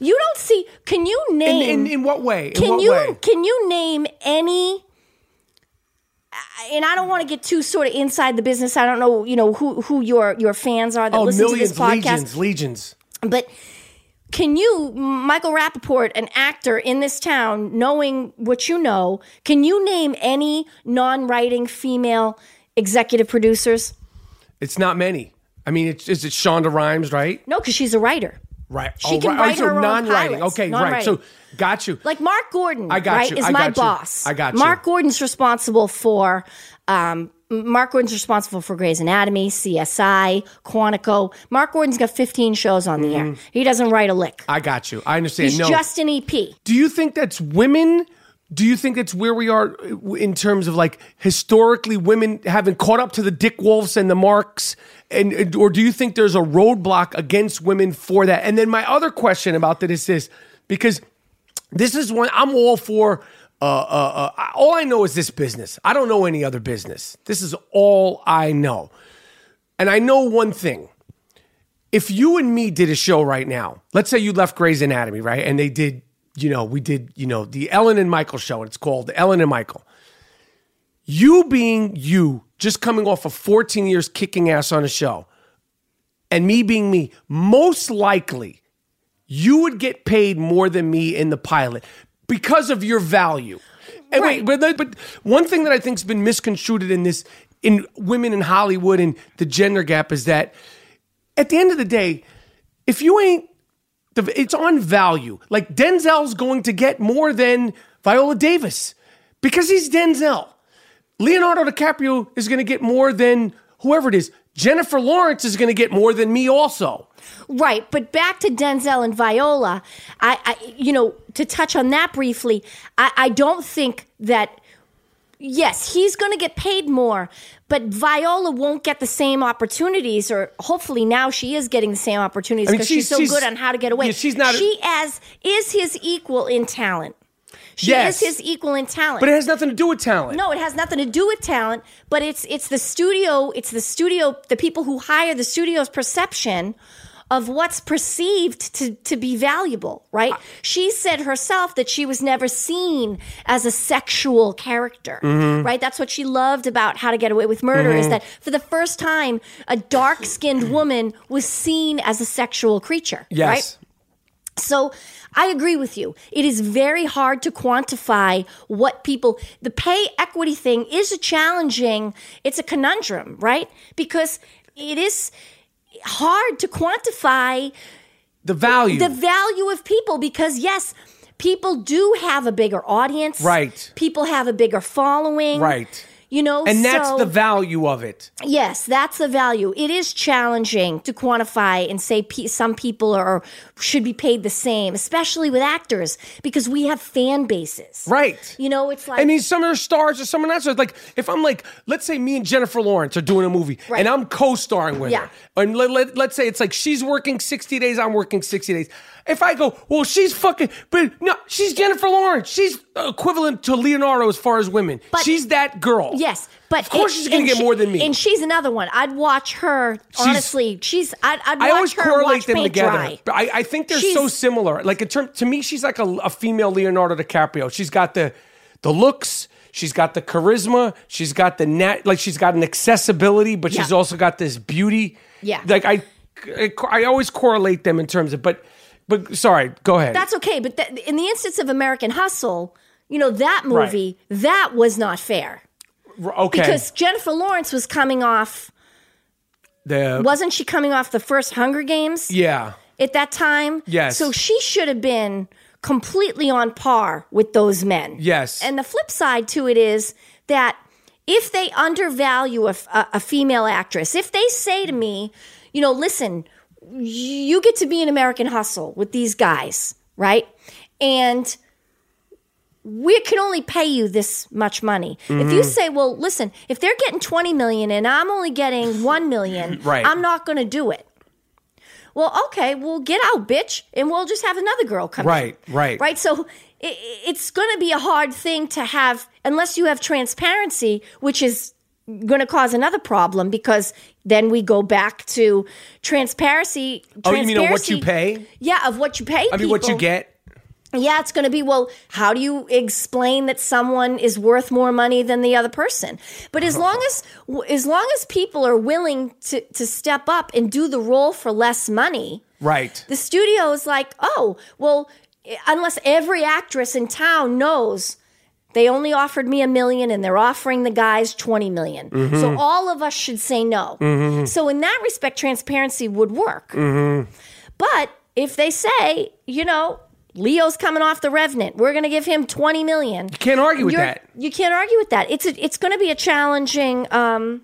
You don't see can you In, name in, in what way? In can what you way? can you name any and I don't want to get too sort of inside the business. I don't know, you know, who who your your fans are that Oh, listen to millions, this podcast. legions, legions. But can you, Michael Rapaport, an actor in this town, knowing what you know, can you name any non-writing female executive producers? It's not many. I mean, it's, is it Shonda Rhimes, right? No, because she's a writer. Right. She oh, can right. write oh, so her own non-writing. pilots. Okay, right. Non-writing. So got you. Like Mark Gordon, I got right, you. is I my got you. boss. I got you. Mark Gordon's responsible for. Um, Mark Gordon's responsible for Grey's Anatomy, CSI, Quantico. Mark Gordon's got 15 shows on the air. He doesn't write a lick. I got you. I understand. He's no. just an EP. Do you think that's women? Do you think that's where we are in terms of like historically women having caught up to the Dick Wolves and the Marks? And or do you think there's a roadblock against women for that? And then my other question about that is this because this is one I'm all for. Uh, uh, uh, all I know is this business. I don't know any other business. This is all I know. And I know one thing if you and me did a show right now, let's say you left Grey's Anatomy, right? And they did, you know, we did, you know, the Ellen and Michael show, and it's called Ellen and Michael. You being you, just coming off of 14 years kicking ass on a show, and me being me, most likely you would get paid more than me in the pilot because of your value. And Right. wait, but, but one thing that I think's been misconstrued in this in women in Hollywood and the gender gap is that at the end of the day, if you ain't it's on value. Like Denzel's going to get more than Viola Davis because he's Denzel. Leonardo DiCaprio is going to get more than whoever it is. Jennifer Lawrence is going to get more than me also. Right, but back to Denzel and Viola, I, I you know, to touch on that briefly, I, I don't think that. Yes, he's going to get paid more, but Viola won't get the same opportunities, or hopefully now she is getting the same opportunities I mean, because she's, she's- so she's- good on how to get away. yeah, she's not a- She as is his equal in talent. She Yes. is his equal in talent. But it has nothing to do with talent. No, it has nothing to do with talent, but it's it's the studio, it's the studio, the people who hire the studio's perception of what's perceived to, to be valuable, right? she said herself that she was never seen as a sexual character, Mm-hmm. right? That's what she loved about How to Get Away with Murder is that for the first time, a dark skinned woman was seen as a sexual creature, Yes. right? So I agree with you. It is very hard to quantify what people the pay equity thing is a challenging, it's a conundrum, right? Because it is hard to quantify The value. the value of people because yes, people do have a bigger audience. Right. People have a bigger following. Right. You know, and that's so- the value of it. Yes, that's the value. It is challenging to quantify and say pe- some people are should be paid the same, especially with actors, because we have fan bases. Right. You know, it's like I mean, some are stars or someone else. Like, if I'm like, let's say me and Jennifer Lawrence are doing a movie Right. and I'm co starring with Yeah. her. And let, let, let's say it's like she's working 60 days, I'm working 60 days. If I go, well, she's fucking, but no, she's Jennifer Lawrence. She's equivalent to Leonardo as far as women. But- she's that girl. Yes, but Of course and- she's gonna get she- more than me. And she's another one. I'd watch her. honestly, she's. I'd, I'd watch I always her correlate them together. I, I think they're She's- so similar. Like in term, to me, she's like a, a female Leonardo DiCaprio. She's got the the looks. She's got the charisma. She's got the net. Like she's got an accessibility, but she's also got this beauty. Yeah. Like I, I, I always correlate them in terms of. But, but sorry, go ahead. That's okay, but th- in the instance of American Hustle, you know that movie that was not fair okay. because Jennifer Lawrence was coming off. the Wasn't she coming off the first Hunger Games? yeah. at that time. Yes. So she should have been completely on par with those men. Yes. And the flip side to it is that if they undervalue a female actress, if they say to me, you know, listen, you get to be an American Hustle with these guys, right? And we can only pay you this much money. If Mm-hmm. you say, well, listen, if they're getting 20 million and I'm only getting 1 million, Right. I'm not going to do it. Well, okay, well, get out, bitch, and we'll just have another girl come in. Right, right. Right. So it, it's going to be a hard thing to have unless you have transparency, which is going to cause another problem because then we go back to transparency. Oh, you mean of what you pay? Yeah, of what you pay. I mean, what you get. Yeah, it's going to be, well, how do you explain that someone is worth more money than the other person? But as long as as long as people are willing to to step up and do the role for less money, Right. the studio is like, "Oh, well, unless every actress in town knows they only offered me a million and they're offering the guys 20 million. Mm-hmm. So all of us should say no. So in that respect transparency would work. Mm-hmm. But if they say, you know, Leo's coming off the Revenant. We're going to give him 20 million. You can't argue with You're- that. You can't argue with that. It's a, it's going to be a challenging um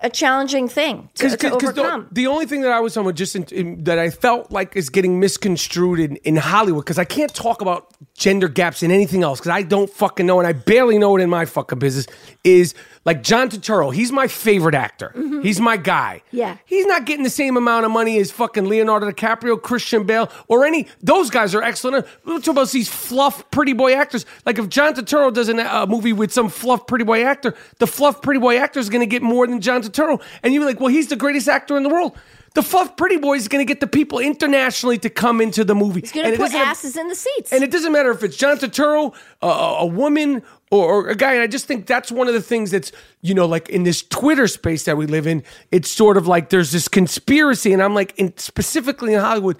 a challenging thing to, to the, overcome. the only thing that I was talking about just in, in, that I felt like is getting misconstrued in, in Hollywood because I can't talk about gender gaps in anything else because I don't fucking know and I barely know it in my fucking business is like John Turturro. He's my favorite actor. He's my guy. Mm-hmm. Yeah. He's not getting the same amount of money as fucking Leonardo DiCaprio, Christian Bale, or any. Those guys are excellent. We're talking about these fluff pretty boy actors. Like if John Turturro does a movie with some fluff pretty boy actor, the fluff pretty boy actor is going to get more than John Turturro, and you're like, well, he's the greatest actor in the world. The Fluff Pretty Boy is going to get the people internationally to come into the movie. He's going to it put doesn't- asses in the seats. and it doesn't matter if it's John Turturro, a, a woman, or, or a guy. And I just think that's one of the things that's, you know, like in this Twitter space that we live in, it's sort of like there's this conspiracy. And I'm like, in, specifically in Hollywood,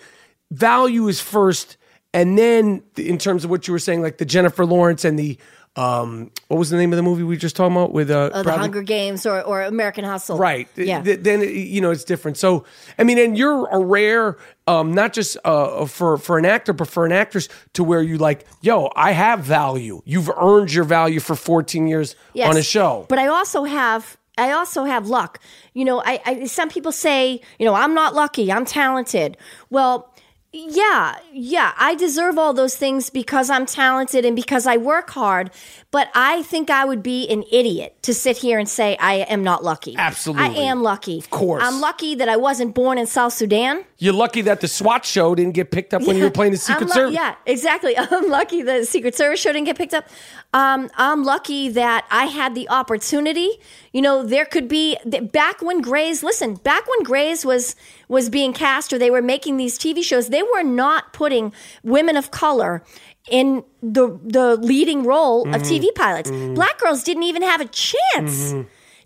value is first. And then in terms of what you were saying, like the Jennifer Lawrence and the, um, what was the name of the movie we were just talking about with uh, Uh, the Hunger Games or, or American Hustle. Right. Yeah. Th- then you know it's different. So I mean, and you're a rare, um, not just uh, for for an actor, but for an actress to where you like, yo, I have value. You've earned your value for 14 years Yes. on a show. But I also have I also have luck. You know, I, I some people say, you know, I'm not lucky, I'm talented. Well, yeah, yeah, I deserve all those things because I'm talented and because I work hard. But I think I would be an idiot to sit here and say I am not lucky. Absolutely. I am lucky. Of course. I'm lucky that I wasn't born in South Sudan. You're lucky that the SWAT show didn't get picked up when you were playing the Secret lu- Service. Yeah, exactly. I'm lucky the Secret Service show didn't get picked up. Um, I'm lucky that I had the opportunity. You know, there could be back when Grey's listen, back when Grey's was was being cast or they were making these TV shows, they were not putting women of color in the the leading role of Mm-hmm. TV pilots. Black girls didn't even have a chance.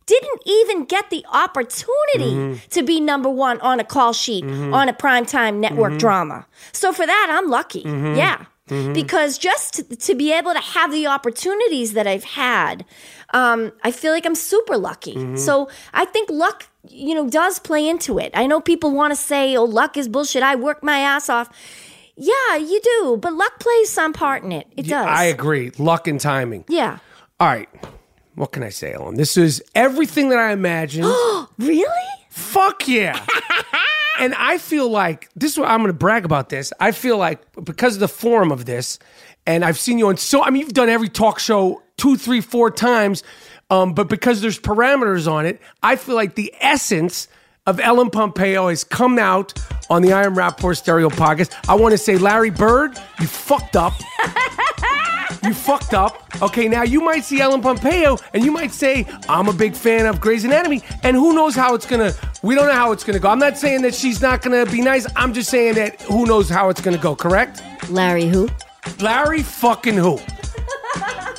Didn't even get the opportunity Mm-hmm. to be number one on a call sheet on a primetime network Mm-hmm. drama. So for that, I'm lucky. Yeah. Because just to, to be able to have the opportunities that I've had, um, I feel like I'm super lucky. Mm-hmm. So I think luck, you know, does play into it. I know people want to say, "Oh, luck is bullshit." I work my ass off. Yeah, you do, but luck plays some part in it. It Yeah, does. I agree. Luck and timing. Yeah. All right. What can I say, Ellen? This is everything that I imagined. Really? Fuck yeah. and I feel like this is what I'm going to brag about this. I feel like because of the form of this, and I've seen you on so, I mean, you've done every talk show two, three, four times, um, but because there's parameters on it, I feel like the essence of Ellen Pompeo has come out on the I Am Rapaport Stereo podcast. I want to say, Larry Bird, you fucked up. you fucked up. Okay, now you might see Ellen Pompeo and you might say, I'm a big fan of Grey's Anatomy, and who knows how it's gonna, we don't know how it's gonna go. I'm not saying that she's not gonna be nice, I'm just saying that who knows how it's gonna go, correct? Larry, who? Larry fucking who?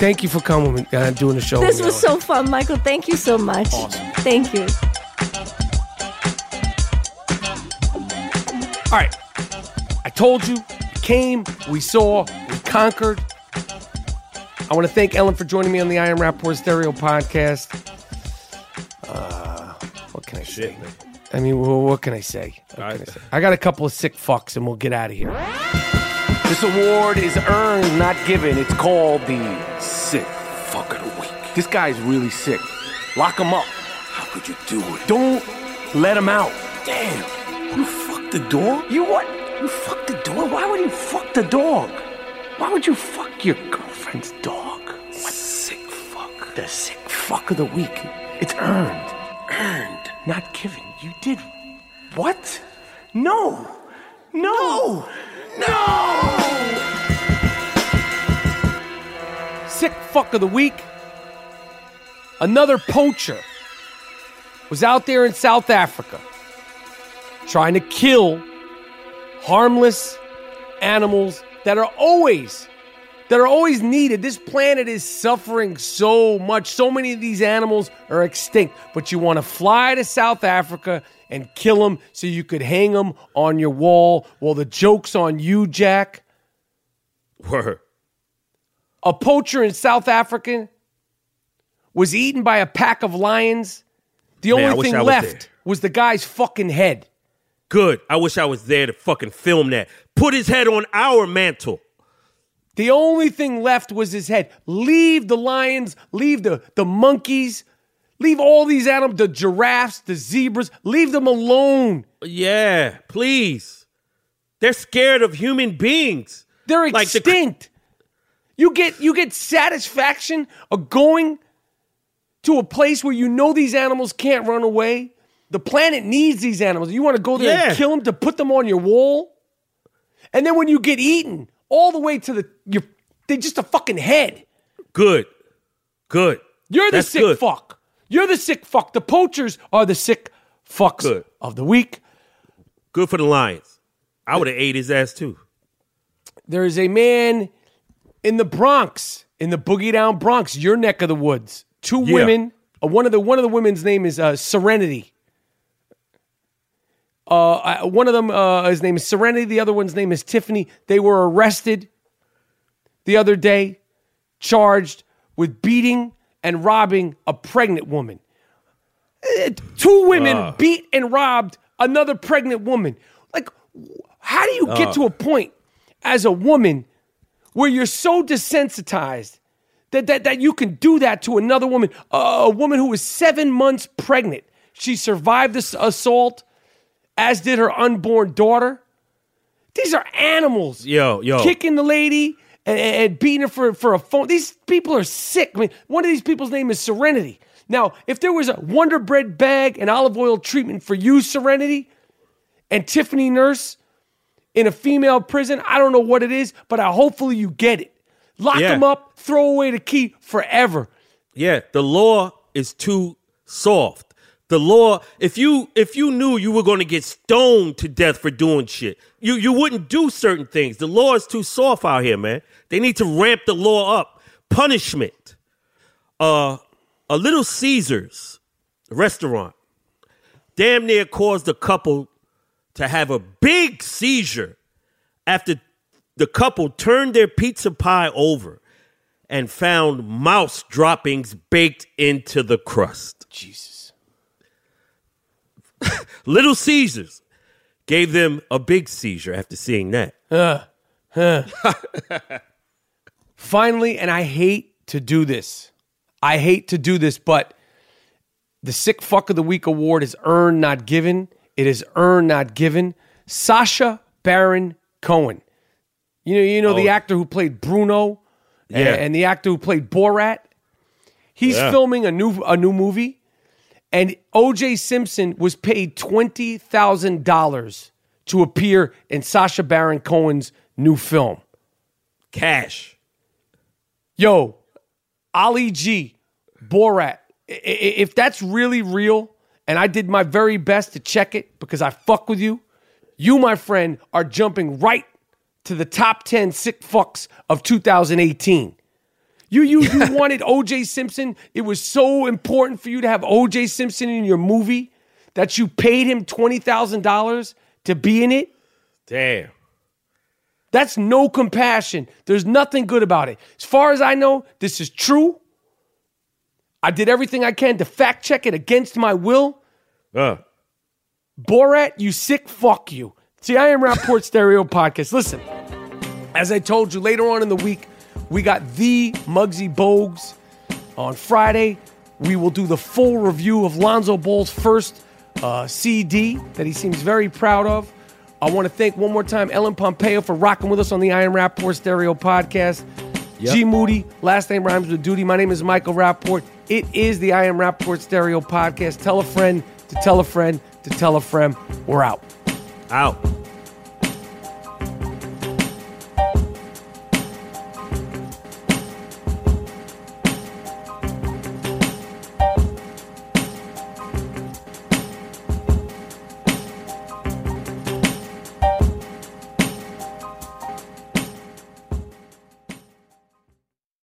Thank you for coming and uh, doing the show. This was so fun, Michael. Thank you so much. Thank you. All right. I told you, we came, we saw, we conquered. I want to thank Ellen for joining me on the I Am Rapaport Stereo podcast. Uh, what can I say? I mean, what can I say? What can I, say? I got a couple of sick fucks and we'll get out of here. This award is earned, not given. It's called the Sick Fuck of the Week. This guy's really sick. Lock him up. How could you do it? Don't let him out. Damn. You fucked the dog? You what? You fucked the dog? Why would you fuck the dog? Why would you fuck your girlfriend's dog? What sick fuck? The sick fuck of the week. It's earned. Earned. Not given. You did what? No. No. No. Sick fuck of the week. Another poacher was out there in South Africa trying to kill harmless animals that are always that are always needed. This planet is suffering so much. So many of these animals are extinct, but you want to fly to South Africa and kill them so you could hang them on your wall. Well, the joke's on you, Jack. Word. A poacher in South Africa was eaten by a pack of lions. The Man, only thing was left was the guy's fucking head. Good. I wish I was there to fucking film that. Put his head on our mantle. The only thing left was his head. Leave the lions, leave the, the monkeys, leave all these animals, the giraffes, the zebras, leave them alone. Yeah, please. They're scared of human beings. They're Like the- extinct. you get you get satisfaction of going to a place where you know these animals can't run away. The planet needs these animals. You want to go there Yeah. and kill them to put them on your wall? And then when you get eaten, all the way to the your they just a fucking head. Good. Good. You're the That's sick good. fuck. You're the sick fuck. The poachers are the sick fucks Good. of the week. Good for the Lions. I would have ate his ass too. There is a man in the Bronx, in the Boogie Down Bronx, your neck of the woods. Two Yeah. women. Uh, one of the one of the women's name is uh, Serenity. Uh, I- one of them, uh, his name is Serenity. The other one's name is Tiffany. They were arrested the other day, charged with beating and robbing a pregnant woman. Uh, Two women beat and robbed another pregnant woman. Like, how do you get to a point as a woman where you're so desensitized that, that, that you can do that to another woman? Uh, a woman who was seven months pregnant. She survived this assault, as did her unborn daughter. These are animals Yo, yo. kicking the lady and, and beating her for, for a phone. These people are sick. I mean, one of these people's name is Serenity. Now, if there was a Wonder Bread bag and olive oil treatment for you, Serenity, and Tiffany Nurse in a female prison, I don't know what it is, but I hopefully you get it. Lock Yeah. them up, throw away the key forever. Yeah, the law is too soft. The law, if you if you knew you were going to get stoned to death for doing shit, you you wouldn't do certain things. The law is too soft out here, man. They need to ramp the law up. Punishment. Uh a Little Caesars restaurant damn near caused a couple to have a big seizure after the couple turned their pizza pie over and found mouse droppings baked into the crust. Jesus. Little Caesars gave them a big seizure after seeing that. Finally, and I hate to do this. I hate to do this, but the Sick Fuck of the Week award is earned, not given. It is earned, not given. Sacha Baron Cohen. You know, you know the Oh. actor who played Bruno Yeah. and, the actor who played Borat. He's Yeah. filming a new a new movie, and O.J. Simpson was paid twenty thousand dollars to appear in Sacha Baron Cohen's new film. Cash. Yo, Ali G, Borat. If that's really real, and I did my very best to check it because I fuck with you, you, my friend, are jumping right to the top 10 sick fucks of 2018. You, you, you wanted OJ Simpson. It was so important for you to have OJ Simpson in your movie that you paid him $20,000 to be in it. Damn. That's no compassion. There's nothing good about it. As far as I know, this is true. I did everything I can to fact check it against my will. Uh, Borat, you sick fuck you. See, I am Rapaport Stereo Podcast. Listen, as I told you later on in the week, we got the Muggsy Bogues. On Friday, we will do the full review of Lonzo Ball's first uh, CD that he seems very proud of. I want to thank one more time Ellen Pompeo for rocking with us on the I Am Rapaport Stereo Podcast. G Moody, last name rhymes with duty. My name is Michael Rapaport. It is the I Am Rapaport Stereo Podcast. Tell a friend to tell a friend to tell a friend. We're out. out.